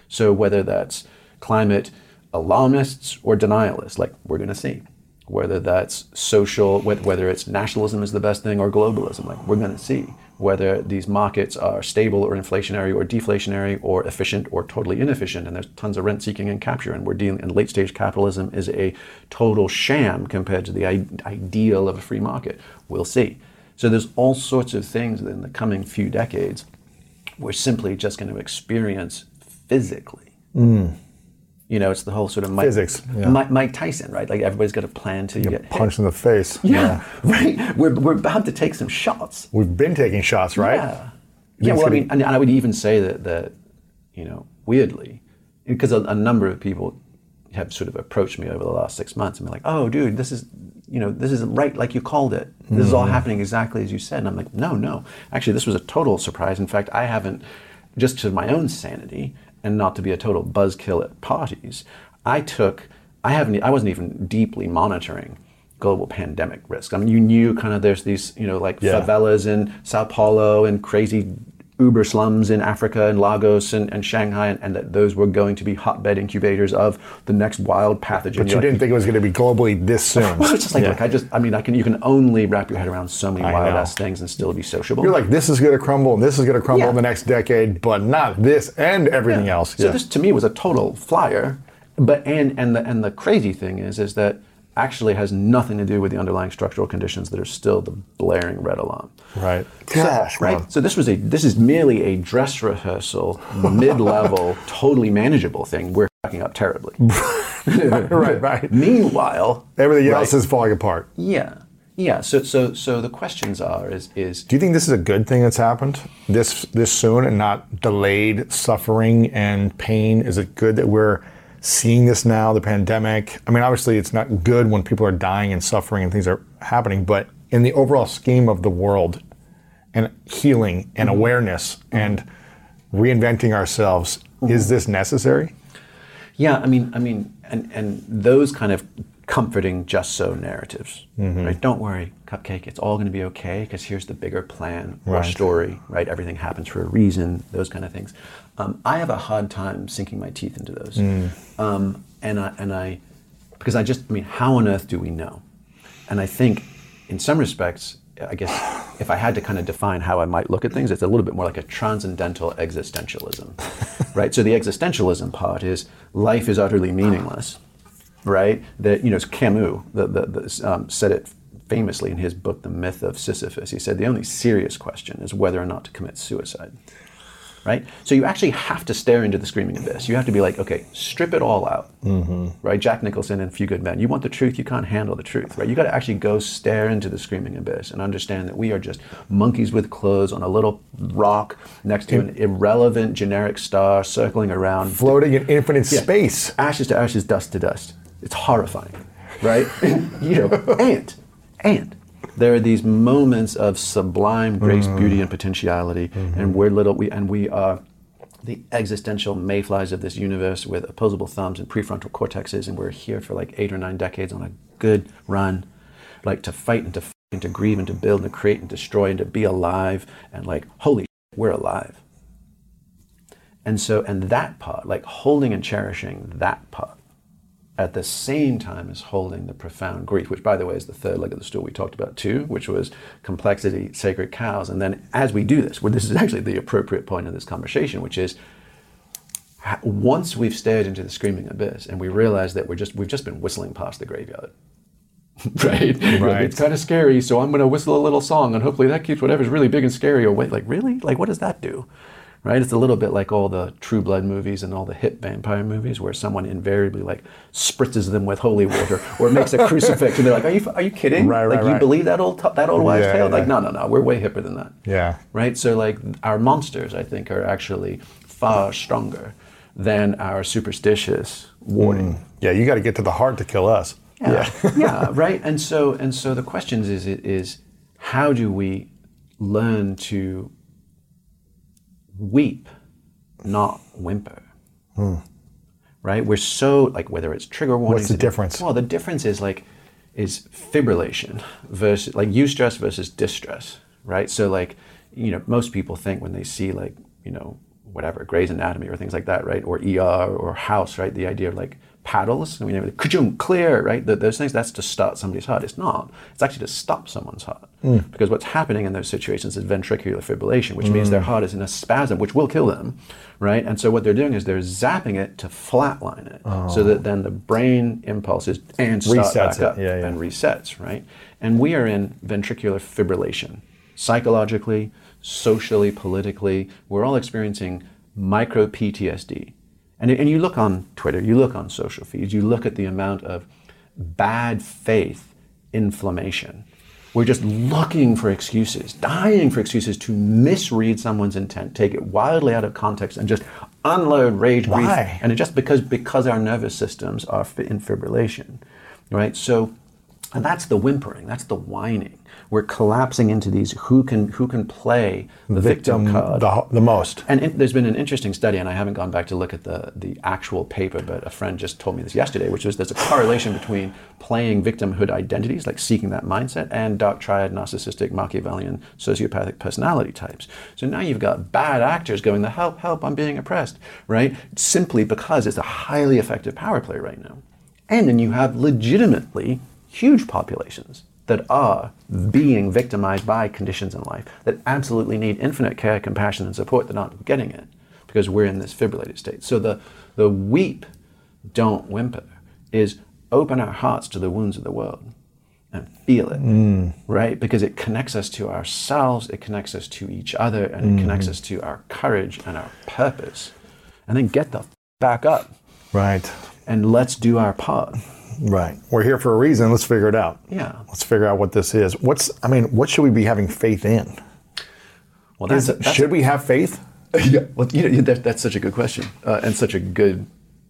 So whether that's climate alarmists or denialists, like we're going to see, whether that's social, whether it's nationalism is the best thing or globalism, like we're going to see, whether these markets are stable or inflationary or deflationary or efficient or totally inefficient, and there's tons of rent seeking and capture, and we're dealing, and late stage capitalism is a total sham compared to the ideal of a free market. We'll see. So there's all sorts of things that in the coming few decades we're simply just going to experience physically. Mm. You know, it's the whole sort of Mike, Physics, yeah. Mike, Mike Tyson, right? Like everybody's got a plan to get hit. Punch in the face. Yeah, right. We're, we're about to take some shots. We've been taking shots, right? Yeah. Yeah. Well, I mean, and I would even say that that you know, weirdly, because a, a number of people have sort of approached me over the last six months and been like, "Oh, dude, this is." You know, this is right like you called it. This is all Mm-hmm. happening exactly as you said. And I'm like, no, no. Actually, this was a total surprise. In fact, I haven't, just to my own sanity and not to be a total buzzkill at parties, I took, I haven't, I wasn't even deeply monitoring global pandemic risk. I mean, you knew kind of there's these, you know, like Yeah. favelas in Sao Paulo and crazy uber slums in Africa and Lagos and, and Shanghai, and, and that those were going to be hotbed incubators of the next wild pathogen. But you didn't think it was going to be globally this soon. well, it's just like, Yeah. look, I just, I mean, I can, you can only wrap your head around so many I wild know. ass things and still be sociable. You're like, this is going to crumble and this is going to crumble Yeah. in the next decade, but not this and everything Yeah. else. So this to me was a total flyer, but and and the and the crazy thing is is that actually has nothing to do with the underlying structural conditions that are still the blaring red alarm. right. Gosh, Right. man. So this was a this is merely a dress rehearsal, mid-level, totally manageable thing. We're fucking up terribly. right, right. Meanwhile, Everything right, else is falling apart. yeah, yeah. So so so the questions are is is Do you think this is a good thing that's happened this this soon and not delayed suffering and pain? Is it good that we're seeing this now, the pandemic? I mean, obviously, it's not good when people are dying and suffering and things are happening, but in the overall scheme of the world and healing and mm-hmm. awareness and reinventing ourselves. Mm-hmm. Is this necessary? Yeah, I mean, I mean, and and those kind of comforting just so narratives, mm-hmm. right? Don't worry, cupcake, it's all going to be okay because here's the bigger plan or Right. story, right? Everything happens for a reason. Those kind of things. Um, I have a hard time sinking my teeth into those, um, and I and I because I just, I mean, how on earth do we know? And I think, in some respects, I guess if I had to kind of define how I might look at things, it's a little bit more like a transcendental existentialism, right? So the existentialism part is life is utterly meaningless, right? That you know, it's Camus the, the, the, um, said it famously in his book, The Myth of Sisyphus. He said the only serious question is whether or not to commit suicide right? So you actually have to stare into the screaming abyss. You have to be like, okay, strip it all out, mm-hmm. right? Jack Nicholson in Few Good Men. You want the truth, you can't handle the truth, right? You got to actually go stare into the screaming abyss and understand that we are just monkeys with clothes on a little rock next to an irrelevant generic star circling around, Floating in infinite space. ashes to ashes, dust to dust. It's horrifying, right? you know, and and there are these moments of sublime grace, mm. beauty, and potentiality, and mm-hmm. we're little we and we are the existential mayflies of this universe with opposable thumbs and prefrontal cortexes, and we're here for like eight or nine decades on a good run, like to fight and to f- and to grieve and to build and to create and destroy and to be alive, and like holy, shit, we're alive. And so, and that part, like holding and cherishing that part, at the same time as holding the profound grief, which, by the way, is the third leg of the stool we talked about too, which was complexity, sacred cows. And then, as we do this, well, this is actually the appropriate point of this conversation, which is once we've stared into the screaming abyss and we realize that we're just we've just been whistling past the graveyard. right? Right. It's kind of scary, so I'm going to whistle a little song, and hopefully that keeps whatever's really big and scary away. Like, really? Like, what does that do? Right? It's a little bit like all the True Blood movies and all the hit vampire movies, where someone invariably like spritzes them with holy water or makes a crucifix, and they're like, "Are you are you kidding? Right, right, like, you right. believe that old that old wives' Yeah, tale? Like, no, no, no. We're way hipper than that. Yeah. Right. So, like, our monsters, I think, are actually far stronger than our superstitious warning. Mm. Yeah, you got to get to the heart to kill us. Yeah, yeah, right. And so, and so, the question is, is how do we learn to weep, not whimper? Right? We're so like whether it's trigger warnings. What's the difference? Well, the difference is like is fibrillation versus like eustress versus distress. Right? So like you know most people think when they see like you know whatever Grey's Anatomy or things like that, right? Or ER or House, right? The idea of like paddles, I mean, ka clear, right? Th those things, that's to start somebody's heart. It's not. It's actually to stop someone's heart. Hmm. Because what's happening in those situations is ventricular fibrillation, which means their hmm. heart is in a spasm, which will kill them, right? And so what they're doing is they're zapping it to flatline it so oh. that then the brain impulses and Resets back it. up Yeah, yeah. and resets, right? And we are in ventricular fibrillation. Psychologically, socially, politically, we're all experiencing micro PTSD. And, and you look on Twitter, you look on social feeds, you look at the amount of bad faith inflammation. We're just looking for excuses, dying for excuses to misread someone's intent, take it wildly out of context, and just unload rage, grief, Why? and it just because because our nervous systems are in fibrillation, right? So, and that's the whimpering, that's the whining. We're collapsing into these who can who can play the victim, card. the, the most. And in, there's been an interesting study, and I haven't gone back to look at the, the actual paper, but a friend just told me this yesterday, which was there's a correlation between playing victimhood identities, like seeking that mindset, and dark triad, narcissistic, Machiavellian, sociopathic personality types. So now you've got bad actors going, the help, help, I'm being oppressed, right? Simply because it's a highly effective power play right now. And then you have legitimately huge populations that are being victimized by conditions in life that absolutely need infinite care, compassion, and support. They're not getting it because we're in this fibrillated state. So the, the weep, don't whimper, is open our hearts to the wounds of the world and feel it, mm. right? Because it connects us to ourselves, it connects us to each other, and it connects mm. us to our courage and our purpose. And then get the f- back up Right. and let's do our part. Right. We're here for a reason. Let's figure it out. Yeah. Let's figure out what this is. What's, I mean, what should we be having faith in? Well, that's, Is- a, that's should we have faith? yeah. Well, you know, that, that's such a good question uh, and such a good,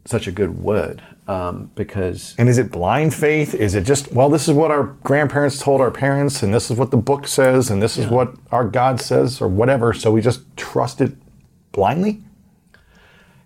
such a good word um, because And is it blind faith? Is it just, well, this is what our grandparents told our parents, and this is what the book says, and this is what our God says, or whatever, so we just trust it blindly?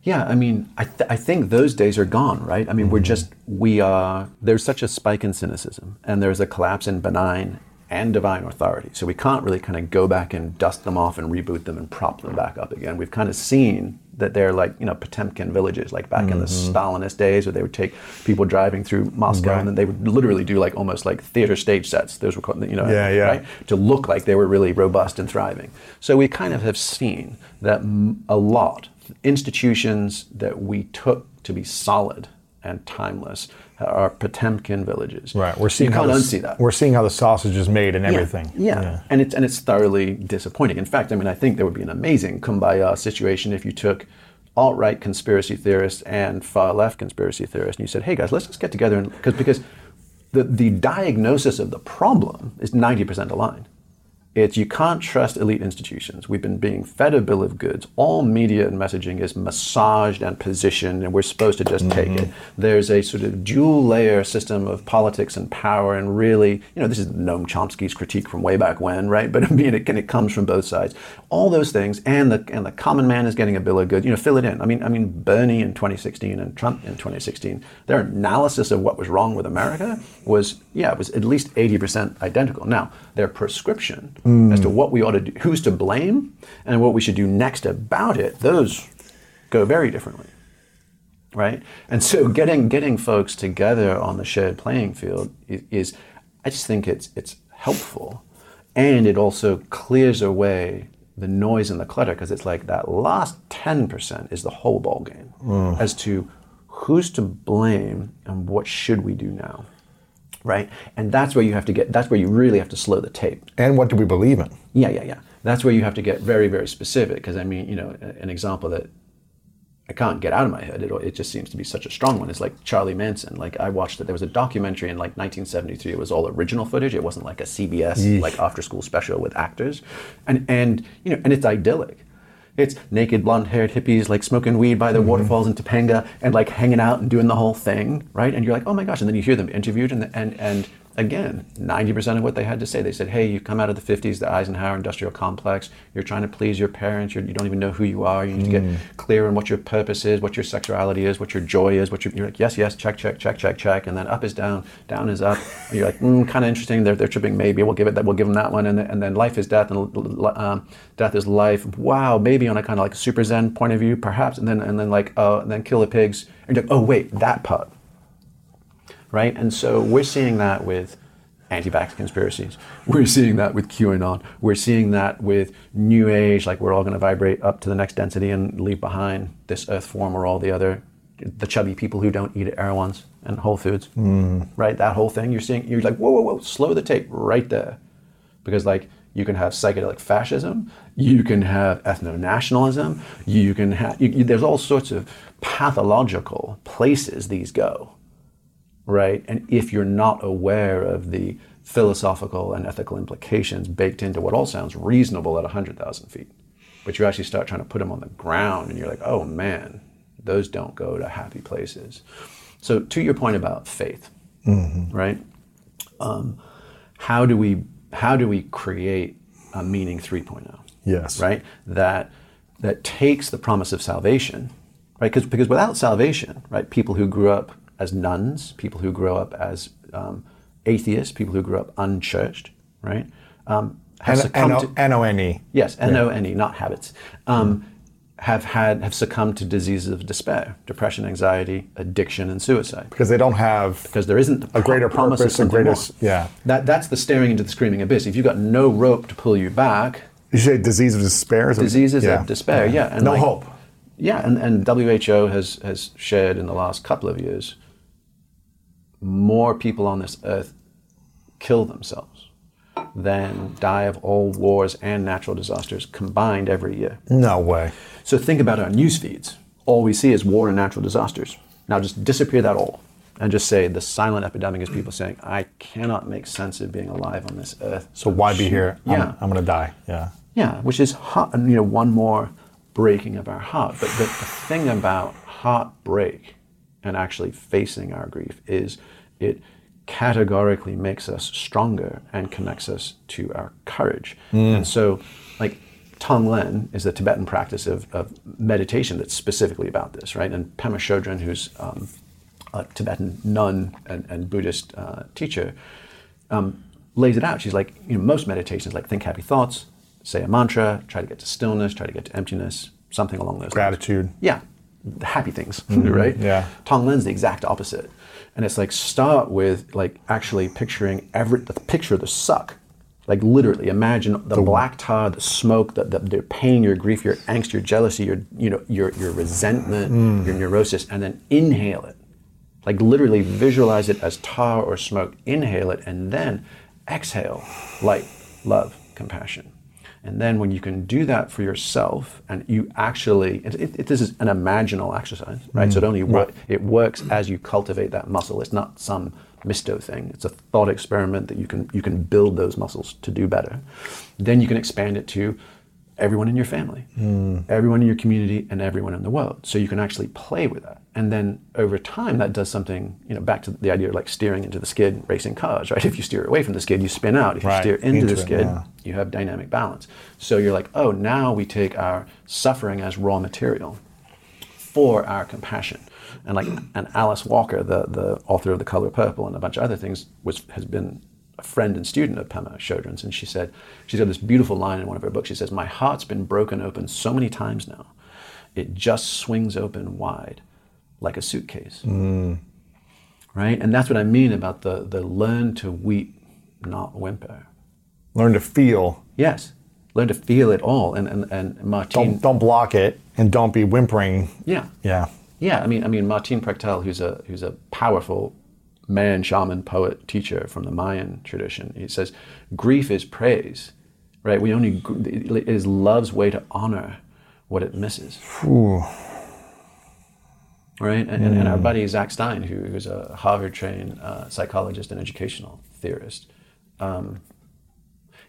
Yeah, I mean, I, th- I think those days are gone, right? I mean, we're mm-hmm. just, we are, there's such a spike in cynicism, and there's a collapse in benign and divine authority. So we can't really kind of go back and dust them off and reboot them and prop them back up again. We've kind of seen that they're like, you know, Potemkin villages, like back in the mm-hmm. Stalinist days where they would take people driving through Moscow and then they would literally do like almost like theater stage sets. Those were, called, you know, Yeah, yeah. right? To look like they were really robust and thriving. So we kind of have seen that m- a lot, institutions that we took to be solid and timeless are Potemkin villages. Right. We're seeing you how can't the, unsee that. We're seeing how the sausage is made and Yeah, everything. Yeah. And it's and it's thoroughly disappointing. In fact, I mean, I think there would be an amazing kumbaya situation if you took alt-right conspiracy theorists and far-left conspiracy theorists and you said, "Hey guys, let's just get together and because because the the diagnosis of the problem is 90% aligned. It's you can't trust elite institutions. We've been being fed a bill of goods. All media and messaging is massaged and positioned, and we're supposed to just take mm-hmm. it. There's a sort of dual layer system of politics and power, and really, you know, this is Noam Chomsky's critique from way back when, right? But I mean, it, it comes from both sides. All those things, and the and the common man is getting a bill of goods. You know, fill it in. I mean, I mean, Bernie in 2016 and Trump in 2016, their analysis of what was wrong with America was, yeah, it was at least 80% identical. Now, their prescription Mm. as to what we ought to do, who's to blame, and what we should do next about it, those go very differently. Right? And so getting getting folks together on the shared playing field is, is I just think it's it's helpful. And it also clears away the noise and the clutter because it's like that last 10% is the whole ball game mm. as to who's to blame and what should we do now right and that's where you have to get that's where you really have to slow the tape And what do we believe in? yeah, yeah, yeah. That's where you have to get very, very specific. Because I mean, you know, an example that I can't get out of my head. It, it just seems to be such a strong one. It's like Charlie Manson. Like I watched it. There was a documentary in like 1973. It was all original footage. It wasn't like a CBS like after school special with actors, and and you know, and it's idyllic. It's naked, blonde-haired hippies like smoking weed by the mm-hmm. waterfalls in Topanga and like hanging out and doing the whole thing, right? And you're like, oh my gosh! And then you hear them interviewed, and and and again, 90% of what they had to say, they said, hey, you come out of the 50s, the Eisenhower industrial complex, you're trying to please your parents, you're, you don't even know who you are, you need to get clear on what your purpose is, what your sexuality is, what your joy is, what your, you're like, yes, yes, check, check, check, check, check, and then up is down, down is up, and you're like, mm, kind of interesting, they're, they're tripping, maybe, we'll give it that, we'll give them that one, and then, and then life is death, and um, death is life, wow, maybe on a kind of like super zen point of view, perhaps, and then, and then like, oh, and then kill the pigs, and you're like, oh wait, that part, right? And so we're seeing that with anti-vax conspiracies. We're seeing that with QAnon. We're seeing that with New Age, like we're all going to vibrate up to the next density and leave behind this Earth form or all the other, the chubby people who don't eat at Erewhon's and Whole Foods, mm. right? That whole thing. You're seeing. You're like, whoa, whoa, whoa, slow the tape right there, because like you can have psychedelic fascism, you can have ethno-nationalism, you can have. You, you- there's all sorts of pathological places these go right? And if you're not aware of the philosophical and ethical implications baked into what all sounds reasonable at 100,000 feet, but you actually start trying to put them on the ground and you're like, oh man, those don't go to happy places. So, to your point about faith, right? Um, how do we how do we create a meaning 3.0? Yes. right? That that takes the promise of salvation, right? Because because without salvation, right, people who grew up as nones, people who grow up as um, atheists, people who grew up unchurched, right, um, have succumbed N-O-N-E. yes, N O N E, not habits. Um, have had have succumbed to diseases of despair, depression, anxiety, addiction, and suicide Because they don't have because there isn't a greater promise purpose, a greater, yeah. That that's the staring into the screaming abyss. If you've got no rope to pull you back, You say disease of despair? Diseases of despair. Yeah, and no hope. Yeah, and, and WHO has has shared in the last couple of years more people on this earth kill themselves than die of all wars and natural disasters combined every year. No way. So think about our news feeds. All we see is war and natural disasters. Now just disappear that all and just say the silent epidemic is people saying, I cannot make sense of being alive on this earth. So why be here? I'm, Yeah. I'm going to die. Yeah. Yeah, which is heart, you know one more breaking of our heart. But the, the thing about heartbreak and actually facing our grief is it categorically makes us stronger and connects us to our courage. And so, like Tonglen is the Tibetan practice of, of meditation that's specifically about this, right? And Pema Chodron, who's um, a Tibetan nun and, and Buddhist uh, teacher, um, lays it out. She's like, you know, most meditations, like think happy thoughts, say a mantra, try to get to stillness, try to get to emptiness, something along those lines. Gratitude. Yeah, the happy things, mm-hmm. right? yeah. Tonglen's the exact opposite, and it's like start with like actually picturing every the picture of the suck, like literally imagine the, black tar, the smoke, the, the, the pain, your grief, your angst, your jealousy, your you know your your resentment, mm. your neurosis, and then inhale it, like literally visualize it as tar or smoke. Inhale it, and then exhale light, love, compassion. And then when you can do that for yourself, and you actually, it, it, it- this is an imaginal exercise, right? So it mm. only work, it works as you cultivate that muscle. It's not some misto thing. It's a thought experiment that you can you can build those muscles to do better. Then you can expand it to everyone in your family, hmm. everyone in your community, and everyone in the world. So you can actually play with that. And then over time, that does something, you know, back to the idea of like steering into the skid, racing cars, right? If you steer away from the skid, you spin out. If you Right, steer into, into the skid, yeah. you have dynamic balance. So you're like, oh, now we take our suffering as raw material for our compassion. And like, and Alice Walker, the, the author of The Color Purple and a bunch of other things, was has been a friend and student of Pema Chodron's, and she said she's got this beautiful line in one of her books. She says, "My heart's been broken open so many times now, it just swings open wide, like a suitcase." Mm. Right, and that's what I mean about the the learn to weep, not whimper. Learn to feel. Yes, learn to feel it all. And and and Martine, Don't don't block it, and don't be whimpering. yeah, Yeah. Yeah, I mean, I mean, Martin Prechtel, who's a who's a powerful man, shaman, poet, teacher from the Mayan tradition, he says, grief is praise, right? We only it is love's way to honor what it misses, Ooh. right? And, and, and our buddy Zak Stein, who, who's a Harvard-trained uh, psychologist and educational theorist, um,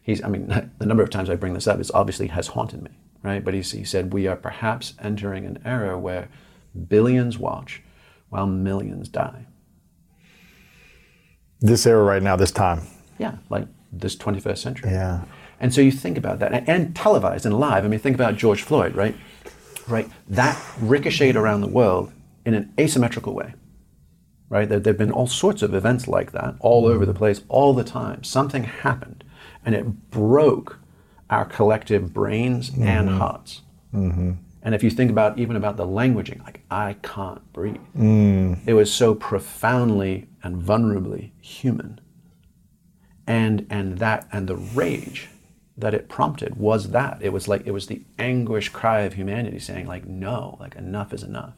he's, I mean, the number of times I bring this up is obviously has haunted me, right? But he's, he said, we are perhaps entering an era where billions watch while millions die. This era right now, this time. Yeah, like this 21st century. Yeah. And so you think about that, and, and televised and live. I mean, think about George Floyd, right? Right. That ricocheted around the world in an asymmetrical way. Right. There have been all sorts of events like that all over the place, all the time. Something happened, and it broke our collective brains and mm-hmm. hearts. Mm-hmm. And if you think about even about the languaging, like I can't breathe, mm. it was so profoundly and vulnerably human. And and that and the rage that it prompted was that. It was like it was the anguish cry of humanity saying like no like enough is enough.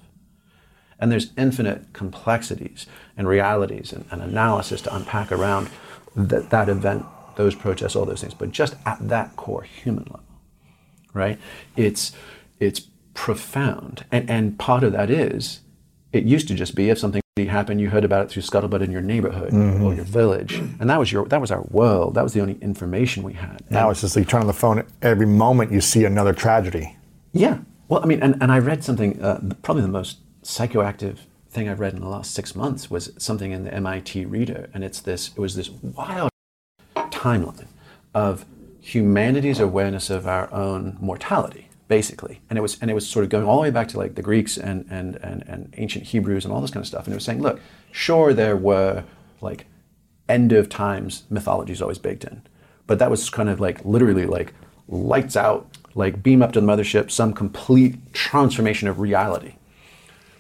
And there's infinite complexities and realities and, and analysis to unpack around that, that event those protests all those things. But just at that core human level right it's it's profound. And and part of that is it used to just be if something happened you heard about it through scuttlebutt in your neighborhood or your village. And that was your that was our world. That was the only information we had. Now it's just like you turn on the phone every moment you see another tragedy. yeah. Well i mean and, and i read something uh, probably the most psychoactive thing i've read in the last six months was something in the mit reader. And it's this it was this wild timeline of humanity's awareness of our own mortality basically. And it was and it was sort of going all the way back to like the greeks and and and, and ancient hebrews and all this kind of stuff. And it was saying look sure there were like end of times mythology is always baked in. But that was kind of like literally like lights out like beam up to the mothership some complete transformation of reality.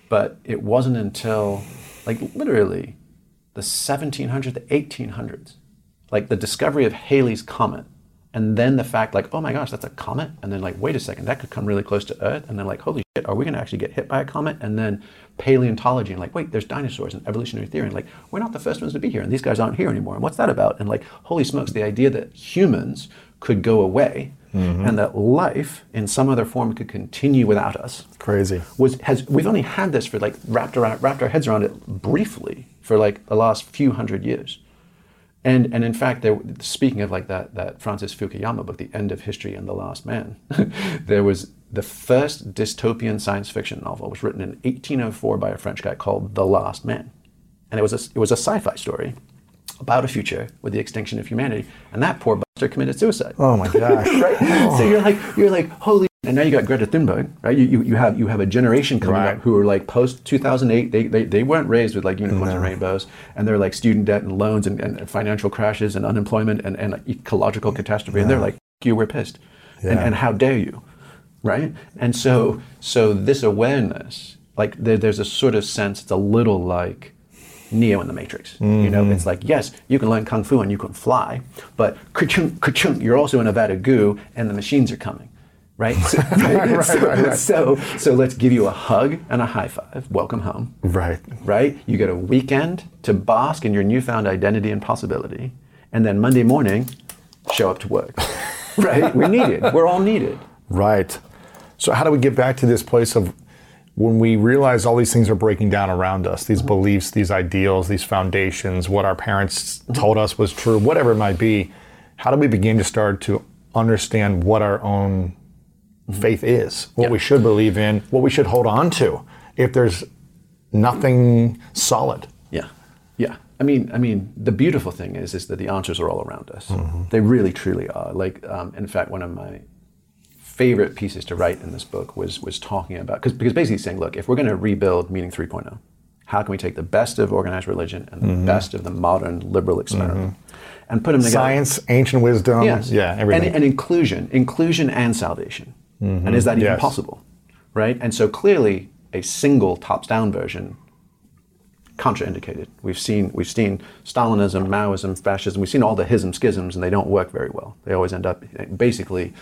But it wasn't until like literally the 1700s the 1800s like the discovery of Halley's comet and then the fact like oh my gosh that's a comet. And then like wait a second that could come really close to earth. And then like holy shit are we going to actually get hit by a comet? And then paleontology and like wait there's dinosaurs and evolutionary theory. And like we're not the first ones to be here and these guys aren't here anymore. And what's that about? And like holy smokes the idea that humans could go away mm-hmm. and that life in some other form could continue without us Crazy. was has we've only had this for like wrapped around wrapped our heads around it briefly for like the last few hundred years. And and in fact, there speaking of like that that Francis Fukuyama book, The End of History and the Last Man, there was the first dystopian science fiction novel was written in 1804 by a French guy called The Last Man, and it was a, it was a sci-fi story about a future with the extinction of humanity, and that poor buster committed suicide. Oh my gosh. right? So you're like, you're like, holy. And now you got Greta Thunberg, right? You, you, you have you have a generation coming Right. up who are like post 2008. They, they, they weren't raised with like unicorns and rainbows, and they're like student debt and loans and, and financial crashes and unemployment and, and ecological catastrophe. And they're like, you, we're pissed, and, Yeah. and how dare you, right? And so so this awareness, like there, there's a sort of sense. It's a little like Neo in the Matrix. You know, mm-hmm. it's like, yes, you can learn Kung Fu and you can fly, but ka-chung, ka-chung, you're also in a vat of goo and the machines are coming. Right? So, right, so, right, right. so, so let's give you a hug and a high five. Welcome home. Right. Right? You get a weekend to bask in your newfound identity and possibility. And then Monday morning, show up to work. right? We're needed. We're all needed. Right. So how do we get back to this place of when we realize all these things are breaking down around us, these mm-hmm. beliefs, these ideals, these foundations, what our parents mm-hmm. told us was true, whatever it might be, how do we begin to start to understand what our own Mm-hmm. faith is, what Yeah. we should believe in, what we should hold on to if there's nothing solid? Yeah, yeah. I mean, I mean, the beautiful thing is, is that the answers are all around us. Mm-hmm. They really, truly are. Like, um, in fact, one of my favorite pieces to write in this book was was talking about because because basically saying, look, if we're going to rebuild Meaning 3.0, how can we take the best of organized religion and the mm-hmm. best of the modern liberal experiment and put them together? Science, ancient wisdom, Yes. yeah, everything. And, and inclusion, inclusion and salvation. Mm-hmm. And is that even Yes. possible? Right? And so clearly, a single tops-down version contraindicated. We've seen we've seen Stalinism, Maoism, fascism. We've seen all the hism schisms, and they don't work very well. They always end up basically,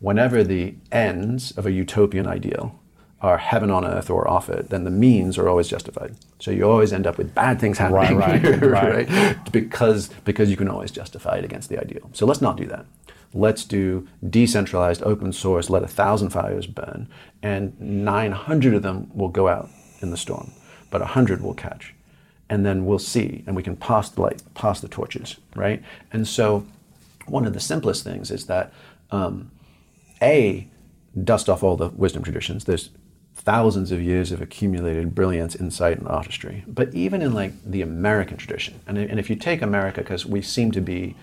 whenever the ends of a utopian ideal are heaven on earth or off it, then the means are always justified. So you always end up with bad things happening, right, right. right? Because because you can always justify it against the ideal. So let's not do that. Let's do decentralized, open source. Let a thousand fires burn, and 900 of them will go out in the storm, but 100 will catch, and then we'll see, and we can pass the light, pass the torches, right? And so, one of the simplest things is that um, a dust off all the wisdom traditions. There's thousands of years of accumulated brilliance, insight, and artistry. But even in like the American tradition, and, and if you take America, because we seem to be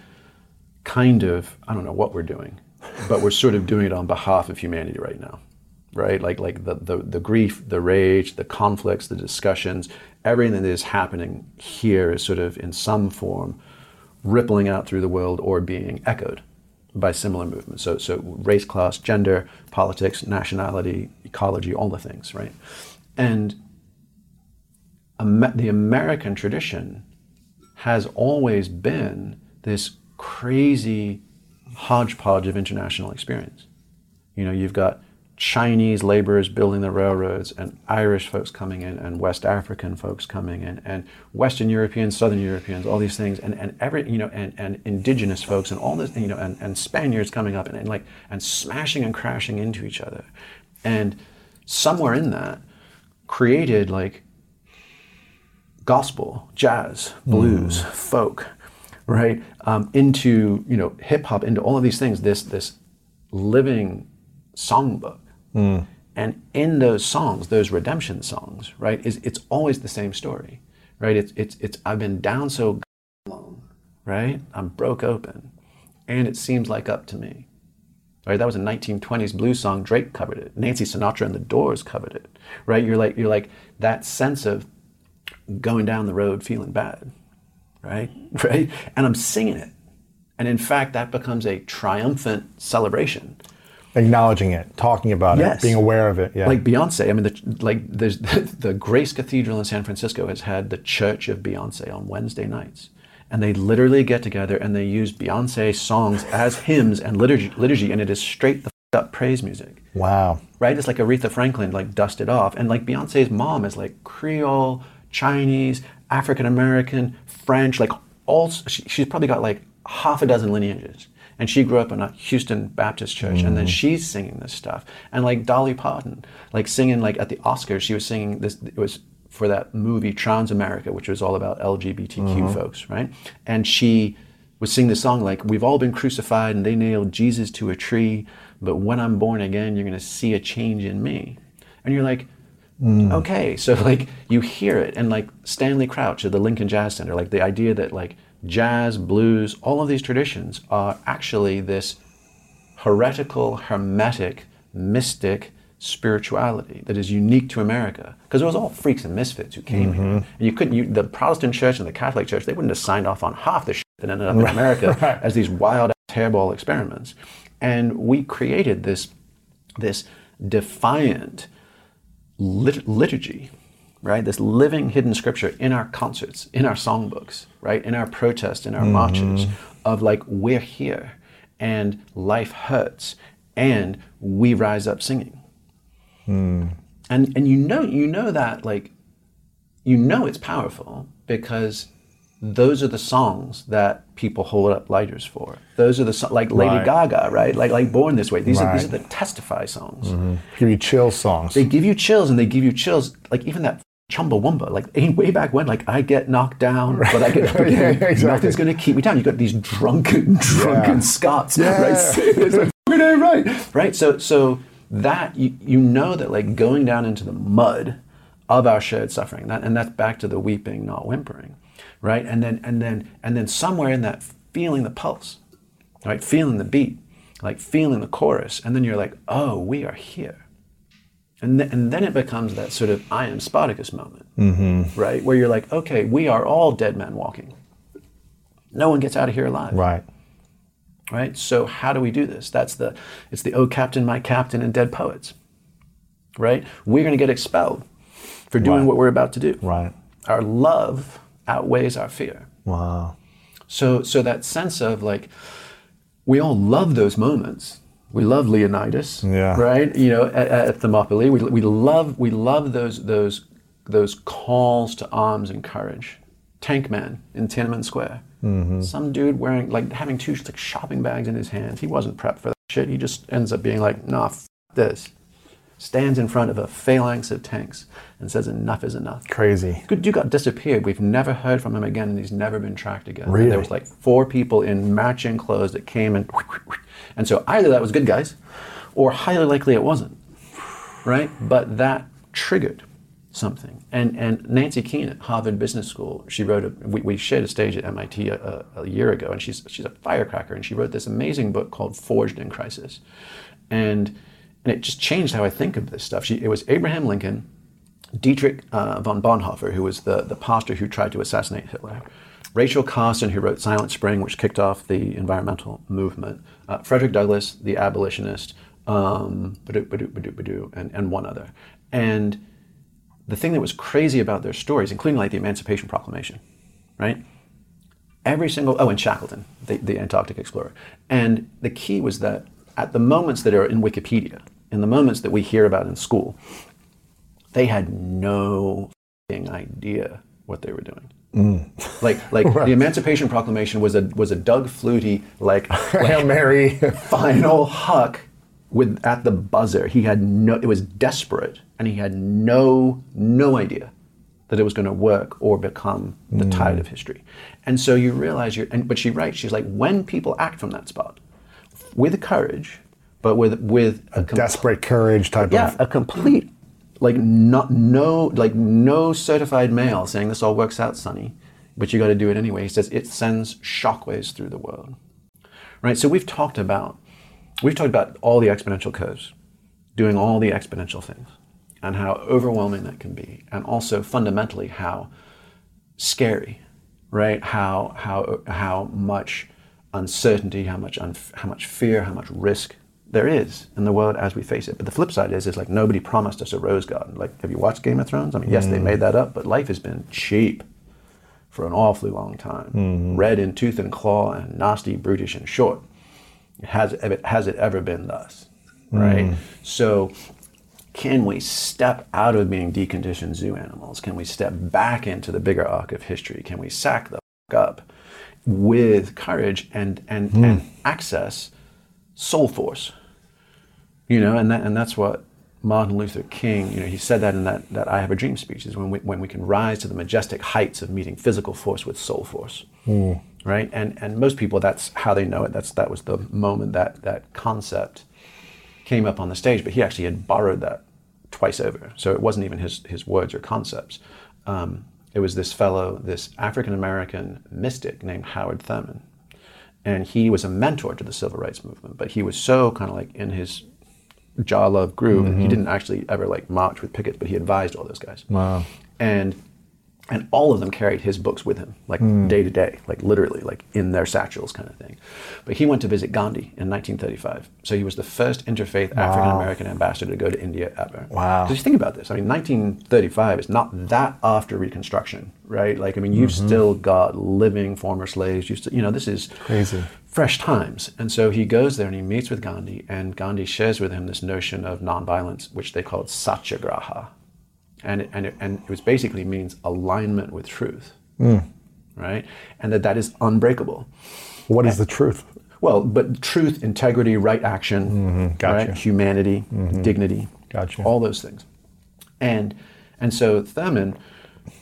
kind of I don't know what we're doing, but we're sort of doing it on behalf of humanity right now, right? Like like the the, the grief, the rage, the conflicts, the discussions, everything that is happening here is sort of in some form rippling out through the world or being echoed by similar movements. So, so race, class, gender, politics, nationality, ecology, all the things, right? And the American tradition has always been this crazy hodgepodge of international experience. You know, you've got Chinese laborers building the railroads, and Irish folks coming in, and West African folks coming in, and Western Europeans, Southern Europeans, all these things, and, and every you know, and, and indigenous folks, and all this, you know, and, and Spaniards coming up, and, and like and smashing and crashing into each other, and somewhere in that created like gospel, jazz, blues, mm. folk, right? Um, into you know hip hop, into all of these things. This this living songbook, and in those songs, those redemption songs, right? Is it's always the same story, right? It's it's it's I've been down so long, right? I'm broke open, and it seems like up to me. Right, that was a 1920s blues song. Drake covered it. Nancy Sinatra and the Doors covered it. Right, you're like you're like that sense of going down the road feeling bad, right? Right? And I'm singing it. And in fact, that becomes a triumphant celebration. Acknowledging it, talking about Yes. it, being aware of it. Yeah. Like Beyonce, I mean, the, like there's the Grace Cathedral in San Francisco has had the Church of Beyonce on Wednesday nights. And they literally get together and they use Beyonce songs as hymns and liturgy, liturgy and it is straight the f- up praise music. wow. right? It's like Aretha Franklin, like dusted off, and like Beyonce's mom is like Creole, Chinese, African American, French, like all. She, she's probably got like half a dozen lineages, and she grew up in a Houston Baptist church, and then mm-hmm. she's singing this stuff, and like Dolly Parton, like singing like at the Oscars, she was singing this. It was for that movie Transamerica, which was all about LGBTQ mm-hmm. folks, right? And she was singing this song like, We've all been crucified and they nailed Jesus to a tree, but when I'm born again, you're going to see a change in me. And you're like, Mm. Okay, so like you hear it, and like Stanley Crouch at the Lincoln Jazz Center, like the idea that like jazz, blues, all of these traditions are actually this heretical, hermetic, mystic spirituality that is unique to America. Because it was all freaks and misfits who came here. Mm-hmm. And you couldn't, you, the Protestant church and the Catholic church, they wouldn't have signed off on half the shit that ended up in America as these wild, ass hairball experiments. And we created this, this defiant lit- liturgy, right? This living hidden scripture in our concerts, in our songbooks, right? In our protests, in our mm-hmm. marches, of like, we're here and life hurts and we rise up singing. Hmm. And, and you know you know that like you know it's powerful because those are the songs that people hold up lighters for. Those are the so- like Lady Right. Gaga, right? Like like Born This Way. These are these are the testify songs mm-hmm. Give you chill songs. they give you chills and they give you chills like even that chumbawamba like way back when like i get knocked down but i get up again Yeah, exactly. nothing's gonna keep me down you got these drunken drunken Yeah. scots Yeah. right it's like right right so so that you, you know that like going down into the mud of our shared suffering that and that's back to the weeping not whimpering right and then and then and then somewhere in that feeling the pulse right feeling the beat like feeling the chorus and then you're like oh we are here and, th- and then it becomes that sort of I am Spartacus moment, Mm-hmm. right? Where you're like, okay, we are all dead men walking. No one gets out of here alive, right. right? So how do we do this? That's the, it's the oh captain, my captain, and dead poets, right? We're going to get expelled for doing Right. what we're about to do. Right. Our love outweighs our fear. Wow. So, so that sense of like, we all love those moments. We love Leonidas, Yeah. right? You know, at, at Thermopylae, we, we love we love those those those calls to arms and courage. Tank Man in Tiananmen Square, mm-hmm. some dude wearing like having two like shopping bags in his hands. He wasn't prepped for that shit. He just ends up being like, nah, f- this. Stands in front of a phalanx of tanks and says, enough is enough. Crazy. Good dude got disappeared. We've never heard from him again, and he's never been tracked again. And Really? There was like four people in matching clothes that came and, and so either that was good guys, or highly likely it wasn't, right? But that triggered something. And and Nancy Koehn at Harvard Business School, she wrote a. We, we shared a stage at MIT a, a, a year ago, and she's she's a firecracker, and she wrote this amazing book called Forged in Crisis, and and it just changed how I think of this stuff. She, it was Abraham Lincoln. Dietrich uh, von Bonhoeffer, who was the, the pastor who tried to assassinate Hitler, Rachel Carson, who wrote Silent Spring, which kicked off the environmental movement, uh, Frederick Douglass, the abolitionist, um, and, and one other. And the thing that was crazy about their stories, including like the Emancipation Proclamation, right? Every single, oh, and Shackleton, the, the Antarctic explorer. And the key was that at the moments that are in Wikipedia, in the moments that we hear about in school, they had no fing idea what they were doing. Mm. Like, like the Emancipation Proclamation was a was a Doug Flutie like, Hail Mary. final huck with at the buzzer. He had no. It was desperate, and he had no no idea that it was going to work or become the mm. tide of history. And so you realize you're. And but she writes. She's like, when people act from that spot, with courage, but with with a, com- Desperate courage type yeah, of. a complete like not no like no certified mail saying this all works out, Sonny, but you got to do it anyway. He says it sends shockwaves through the world, right? So we've talked about we've talked about all the exponential curves, doing all the exponential things, and how overwhelming that can be, and also fundamentally how scary, right? How how how much uncertainty, how much unf how much fear, how much risk there is in the world as we face it. But the flip side is, is like nobody promised us a rose garden. Like, have you watched Game of Thrones? I mean, yes, they mm. made that up, but life has been cheap for an awfully long time. Mm-hmm. Red in tooth and claw, and nasty, brutish, and short. Has it, has it ever been thus? Right. Mm. So can we step out of being deconditioned zoo animals? Can we step back into the bigger arc of history? Can we sack the f- up with courage and and, and hmm. access soul force? You know, and that and that's what Martin Luther King, you know, he said that in that, that I Have a Dream speech, is when we, when we can rise to the majestic heights of meeting physical force with soul force. Right? And and most people that's how they know it. That's that was the moment that that concept came up on the stage, but he actually had borrowed that twice over. So it wasn't even his, his words or concepts. Um, it was this fellow, this African American mystic named Howard Thurman. And he was a mentor to the civil rights movement, but he was so kind of like in his jaw love groove. He mm-hmm. didn't actually ever like march with pickets, but he advised all those guys. Wow. And and all of them carried his books with him, like mm. day to day, like literally, like in their satchels, kind of thing. But he went to visit Gandhi in 1935, so he was the first interfaith African American ambassador to go to India ever. Wow. Because you think about this, I mean, 1935 is not that after Reconstruction, right? Like, I mean, you've mm-hmm. still got living former slaves. You still, you know, this is Crazy. Fresh times. And so he goes there and he meets with Gandhi, and Gandhi shares with him this notion of nonviolence, which they called satyagraha. And it, and it, and it was basically means alignment with truth, hmm. right? And that that is unbreakable. What is the truth? Well, but truth, integrity, right action, mm-hmm. gotcha. right? humanity, mm-hmm. dignity, Gotcha. all those things. And and so Thurman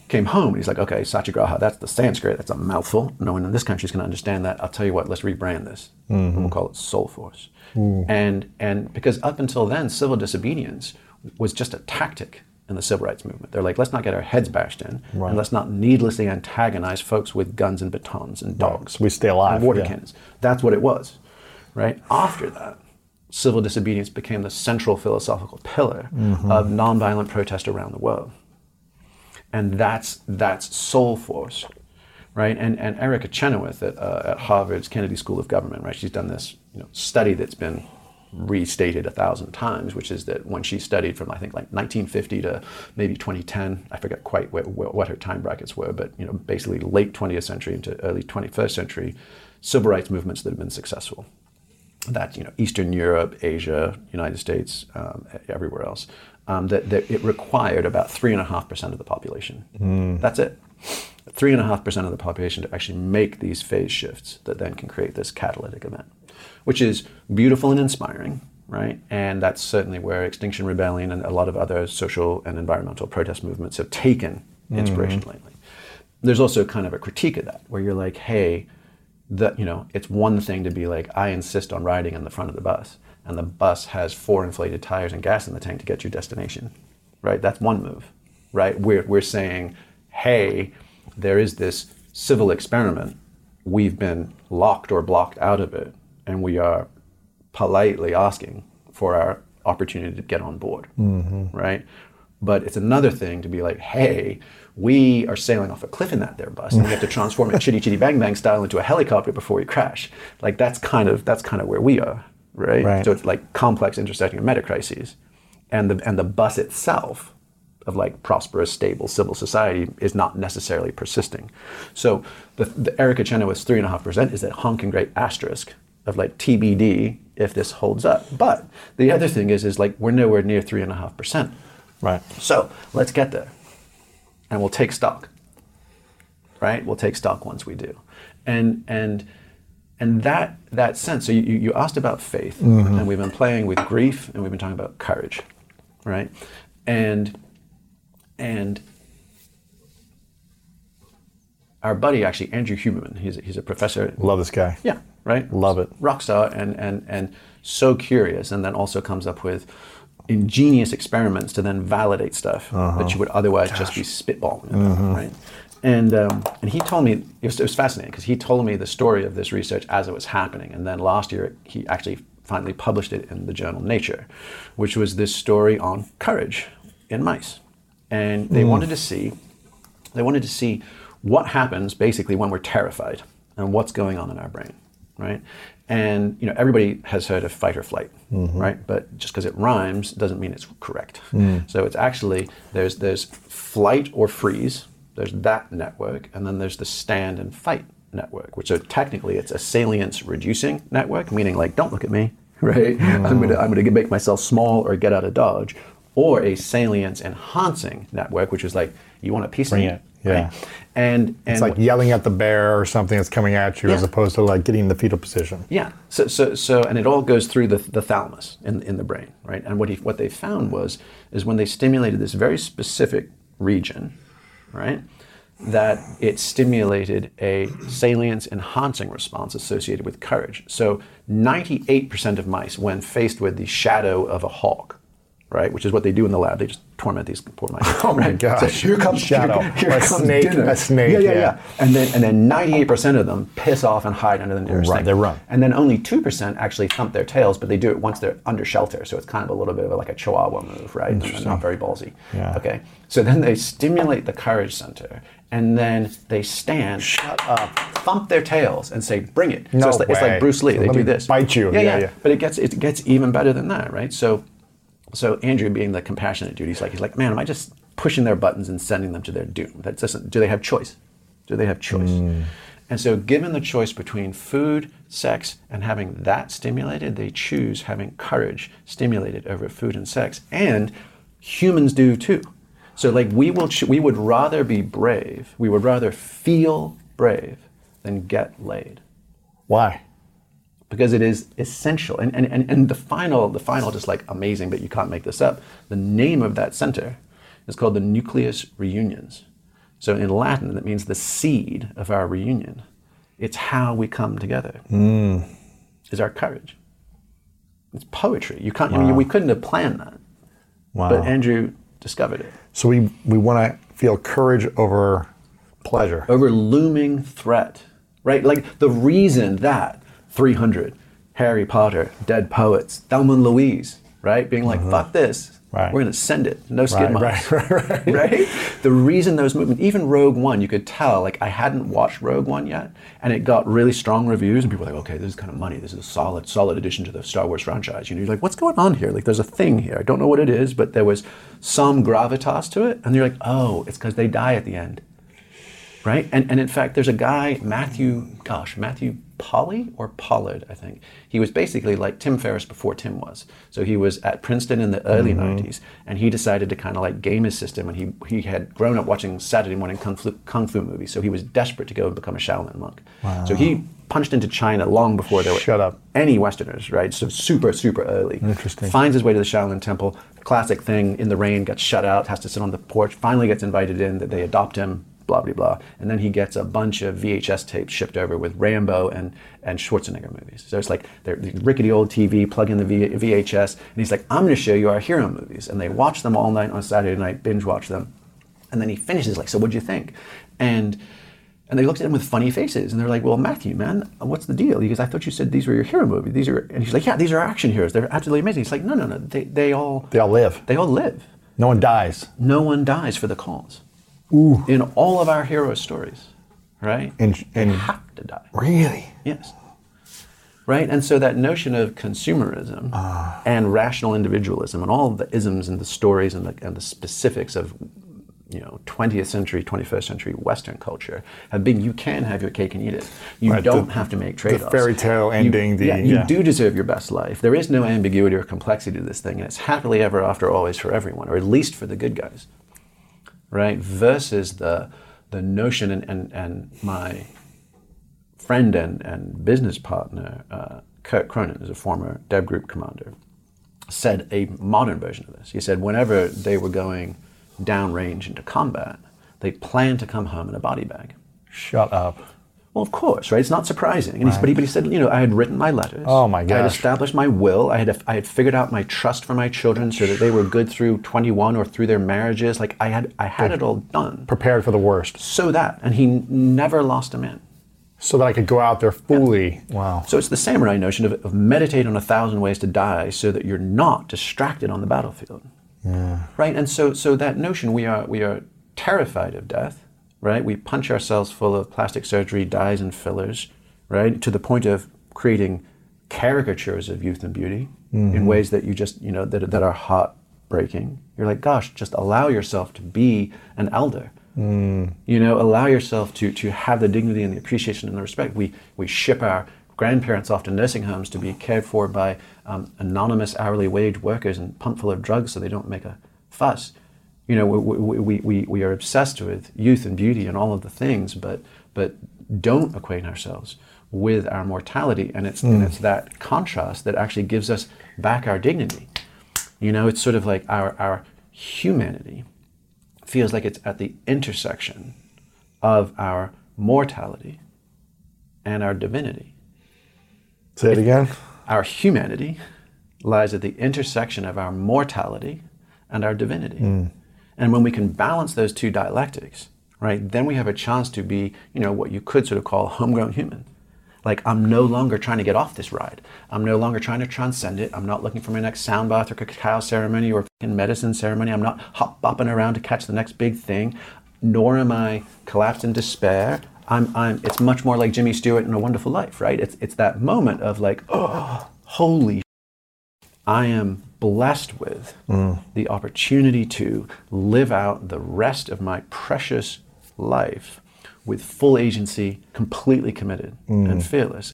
came home and he's like, okay, Satyagraha, that's the Sanskrit, that's a mouthful. No one in this country is going to understand that. I'll tell you what, let's rebrand this. And we'll call it Soul Force. And and because up until then, civil disobedience was just a tactic in the civil rights movement. They're like, let's not get our heads bashed in, and let's not needlessly antagonize folks with guns and batons and dogs. So we stay alive, And water yeah. cannons. That's what it was, right? After that, civil disobedience became the central philosophical pillar Mm-hmm. of nonviolent protest around the world. And that's that's soul force, right? And and Erica Chenoweth at, uh, at Harvard's Kennedy School of Government, right? She's done this you know, study that's been restated a thousand times, which is that when she studied from I think like 1950 to maybe 2010, I forget quite where, where, what her time brackets were, but you know basically late 20th century into early 21st century civil rights movements that have been successful that you know Eastern Europe, Asia, United States, um, everywhere else, um, that, that it required about three and a half percent of the population. That's it. Three and a half percent of the population to actually make these phase shifts that then can create this catalytic event, which is beautiful and inspiring, right? And that's certainly where Extinction Rebellion and a lot of other social and environmental protest movements have taken inspiration lately. There's also kind of a critique of that, where you're like, hey, that you know it's one thing to be like i insist on riding in the front of the bus and the bus has four inflated tires and gas in the tank to get your destination right? That's one move right? We're, we're saying hey there is this civil experiment. We've been locked or blocked out of it and we are politely asking for our opportunity to get on board mm-hmm. right? But it's another thing to be like hey we are sailing off a cliff in that there bus and we have to transform it chitty chitty bang bang style into a helicopter before we crash like that's kind of that's kind of where we are right, Right. so it's like complex intersecting meta crises and the and the bus itself of like prosperous, stable civil society is not necessarily persisting. So the, the Erica Chenoweth's three and a half percent is that honking great asterisk of like TBD if this holds up. But the other thing is is like we're nowhere near three and a half percent. Right. So let's get there, and we'll take stock. Right? We'll take stock once we do, and and and that that sense. So you, you asked about faith, mm-hmm. and we've been playing with grief, and we've been talking about courage, right? And and our buddy actually Andrew Huberman, he's a, he's a professor Love this guy. yeah, right. Love it. Rock star and and and so curious, and then also comes up with ingenious experiments to then validate stuff Uh-huh. that you would otherwise just be spitballing about, right? And um, and he told me it was, it was fascinating because he told me the story of this research as it was happening, and then last year he actually finally published it in the journal Nature, which was this story on courage in mice, and they wanted to see they wanted to see what happens basically when we're terrified and what's going on in our brain, right? And you know, everybody has heard of fight or flight, mm-hmm. right? But just because it rhymes doesn't mean it's correct. Mm. So it's actually there's there's flight or freeze, there's that network, and then there's the stand and fight network, which so technically it's a salience reducing network, meaning like don't look at me, right? I'm gonna mm. I'm gonna make myself small or get out of dodge, or a salience enhancing network, which is like you want a piece Bring of me, it, yeah. right? And and It's like yelling at the bear or something that's coming at you as opposed to like getting in the fetal position. Yeah. So, so, so, and it all goes through the, the thalamus in, in the brain, right? And what he, what they found was, is when they stimulated this very specific region, right, that it stimulated a salience enhancing response associated with courage. So, 98% of mice, when faced with the shadow of a hawk, right? Which is what they do in the lab. They just torment these poor mice. Oh my right? gosh. So here comes Shadow. Here, here A comes snake- dinner. a snake, Yeah, yeah, yeah. yeah. And then and then 98% of them piss off and hide under the nearest Right, thing. they run. And then only 2% actually thump their tails, but they do it once they're under shelter. So it's kind of a little bit of like a chihuahua move, right? Not very ballsy. Yeah. Okay. So then they stimulate the courage center and then they stand, shut up, thump their tails and say, bring it. No so it's like, it's like Bruce Lee. So they do this. bite you. Yeah, Yeah, yeah. yeah. But it gets it gets even better than that, right? So so Andrew being the compassionate dude, he's like, he's like, man, am I just pushing their buttons and sending them to their doom? That doesn't. Do they have choice? Do they have choice? Mm. And so, given the choice between food, sex, and having that stimulated, they choose having courage stimulated over food and sex, and humans do too. So, like, we will, ch- we would rather be brave. We would rather feel brave than get laid Why? Because it is essential. And, and, and, and the final, the final, just like amazing, but you can't make this up. The name of that center is called the nucleus reuniens. So in Latin, that means the seed of our reunion. It's how we come together. Hmm. Is our courage. It's poetry. You can't. I mean, we couldn't have planned that, Wow. but Andrew discovered it. so we we want to feel courage over pleasure. over looming threat, right? Like the reason that 300, Harry Potter, Dead Poets, Thelma and Louise, right? Being like, uh-huh. fuck this. Right. We're going to send it. No skid right, right, right. right? The reason those movements, even Rogue One, you could tell, like, I hadn't watched Rogue One yet, and it got really strong reviews, and people were like, okay, this is kind of money. This is a solid, solid addition to the Star Wars franchise. You know, you're like, what's going on here? Like, there's a thing here. I don't know what it is, but there was some gravitas to it, and you're like, oh, it's because they die at the end right? And, and in fact, there's a guy, Matthew, gosh, Matthew Polly or Pollard, I think. He was basically like Tim Ferriss before Tim was. So he was at Princeton in the early mm-hmm. 90s, and he decided to kind of like game his system. And he, he had grown up watching Saturday morning kung fu, kung fu movies, so he was desperate to go and become a Shaolin monk. Wow. So he punched into China long before there were Shut up. any Westerners, right? So super, super early. Interesting. Finds his way to the Shaolin Temple. Classic thing in the rain, gets shut out, has to sit on the porch. Finally gets invited in. That they adopt him. Blah blah blah. And then he gets a bunch of VHS tapes shipped over with Rambo and and Schwarzenegger movies. So it's like they're the rickety old TV. Plug in the v, VHS, and he's like, "I'm going to show you our hero movies." And they watch them all night on Saturday night, binge watch them. And then he finishes like, "So what'd you think?" And and they looked at him with funny faces, and they're like, "Well, Matthew, man, what's the deal?" He goes, "I thought you said these were your hero movies. These are," and he's like, "Yeah, these are action heroes. They're absolutely amazing." He's like, "No, no, no. They, they all They all live. they all live. No one dies. No one dies for the cause. Ooh. In all of our hero stories, right? And they have to die. really, Yes. Right? And so that notion of consumerism ah. and rational individualism and all the isms and the stories and the, and the specifics of you know 20th century 21st century western culture have been you can have your cake and eat it you Right, don't the- have to make trade-offs fairy tale You- ending, the- yeah, you yeah. do deserve your best life there is no ambiguity or complexity to this thing and it's happily ever after always for everyone or at least for the good guys right versus the the notion and and, and my friend and, and business partner, uh, Kurt Cronin, is a former Dev Group commander, said a modern version of this. He said whenever they were going downrange into combat, they planned to come home in a body bag. shut up. Well, of course, right? It's not surprising. And he's, but, he, but he said, you know, I had written my letters. Oh, my god! I had established my will. I had, I had figured out my trust for my children so that they were good through 21 or through their marriages. Like I had, I had it all done. Prepared for the worst, So that, and he never lost a man. so that I could go out there fully. Wow. So it's the samurai notion of, of meditate on a thousand ways to die so that you're not distracted on the battlefield. Right? And so so that notion we are we are terrified of death, right? We punch ourselves full of plastic surgery, dyes and fillers, right? To the point of creating caricatures of youth and beauty in ways that you just, you know, that, that are heartbreaking. You're like, gosh, just allow yourself to be an elder. You know, allow yourself to to have the dignity and the appreciation and the respect. We we ship our grandparents off to nursing homes to be cared for by um, anonymous hourly wage workers and pumped full of drugs so they don't make a fuss. You know, we, we, we, we, are obsessed with youth and beauty and all of the things, but but don't acquaint ourselves with our mortality, and it's and hmm. it's that contrast that actually gives us back our dignity. You know, it's sort of like our our humanity feels like it's at the intersection of our mortality and our divinity. Say it again. Our humanity lies at the intersection of our mortality and our divinity. Hmm. And when we can balance those two dialectics, right, then we have a chance to be, you know, what you could sort of call homegrown human. Like I'm no longer trying to get off this ride. I'm no longer trying to transcend it. I'm not looking for my next sound bath or cacao ceremony or medicine ceremony. I'm not hop bopping around to catch the next big thing. Nor am I collapsed in despair. I'm, I'm, it's much more like Jimmy Stewart in A Wonderful Life, right? It's, it's that moment of like, oh, holy I am blessed with the opportunity to live out the rest of my precious life with full agency, completely committed and mm. fearless.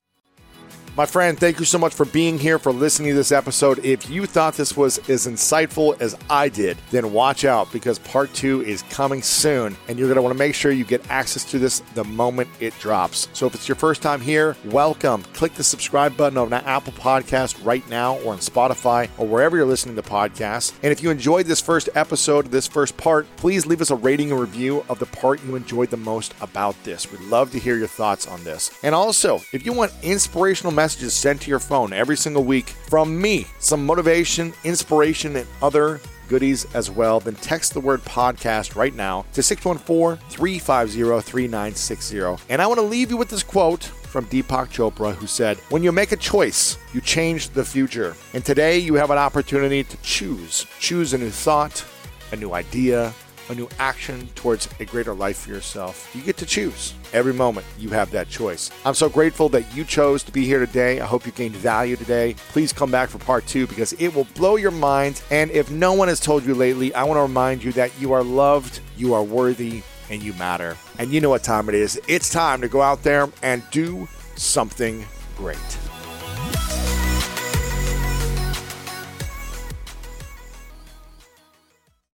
My friend, thank you so much for being here, for listening to this episode. If you thought this was as insightful as I did, then watch out because part two is coming soon, and you're going to want to make sure you get access to this the moment it drops. So if it's your first time here, welcome. Click the subscribe button on Apple Podcast right now or on Spotify or wherever you're listening to podcasts. And if you enjoyed this first episode, this first part, please leave us a rating and review of the part you enjoyed the most about this. We'd love to hear your thoughts on this. And also, if you want inspirational messages sent to your phone every single week from me, some motivation, inspiration, and other goodies as well, then text the word podcast right now to 614 350 3960. And I want to leave you with this quote from Deepak Chopra, who said, When you make a choice, you change the future. And today you have an opportunity to choose. Choose a new thought, a new idea, a new action towards a greater life for yourself. You get to choose. Every moment you have that choice. I'm so grateful that you chose to be here today. I hope you gained value today. Please come back for part two because it will blow your mind. And if no one has told you lately, I want to remind you that you are loved, you are worthy, and you matter. And you know what time it is. It's time to go out there and do something great.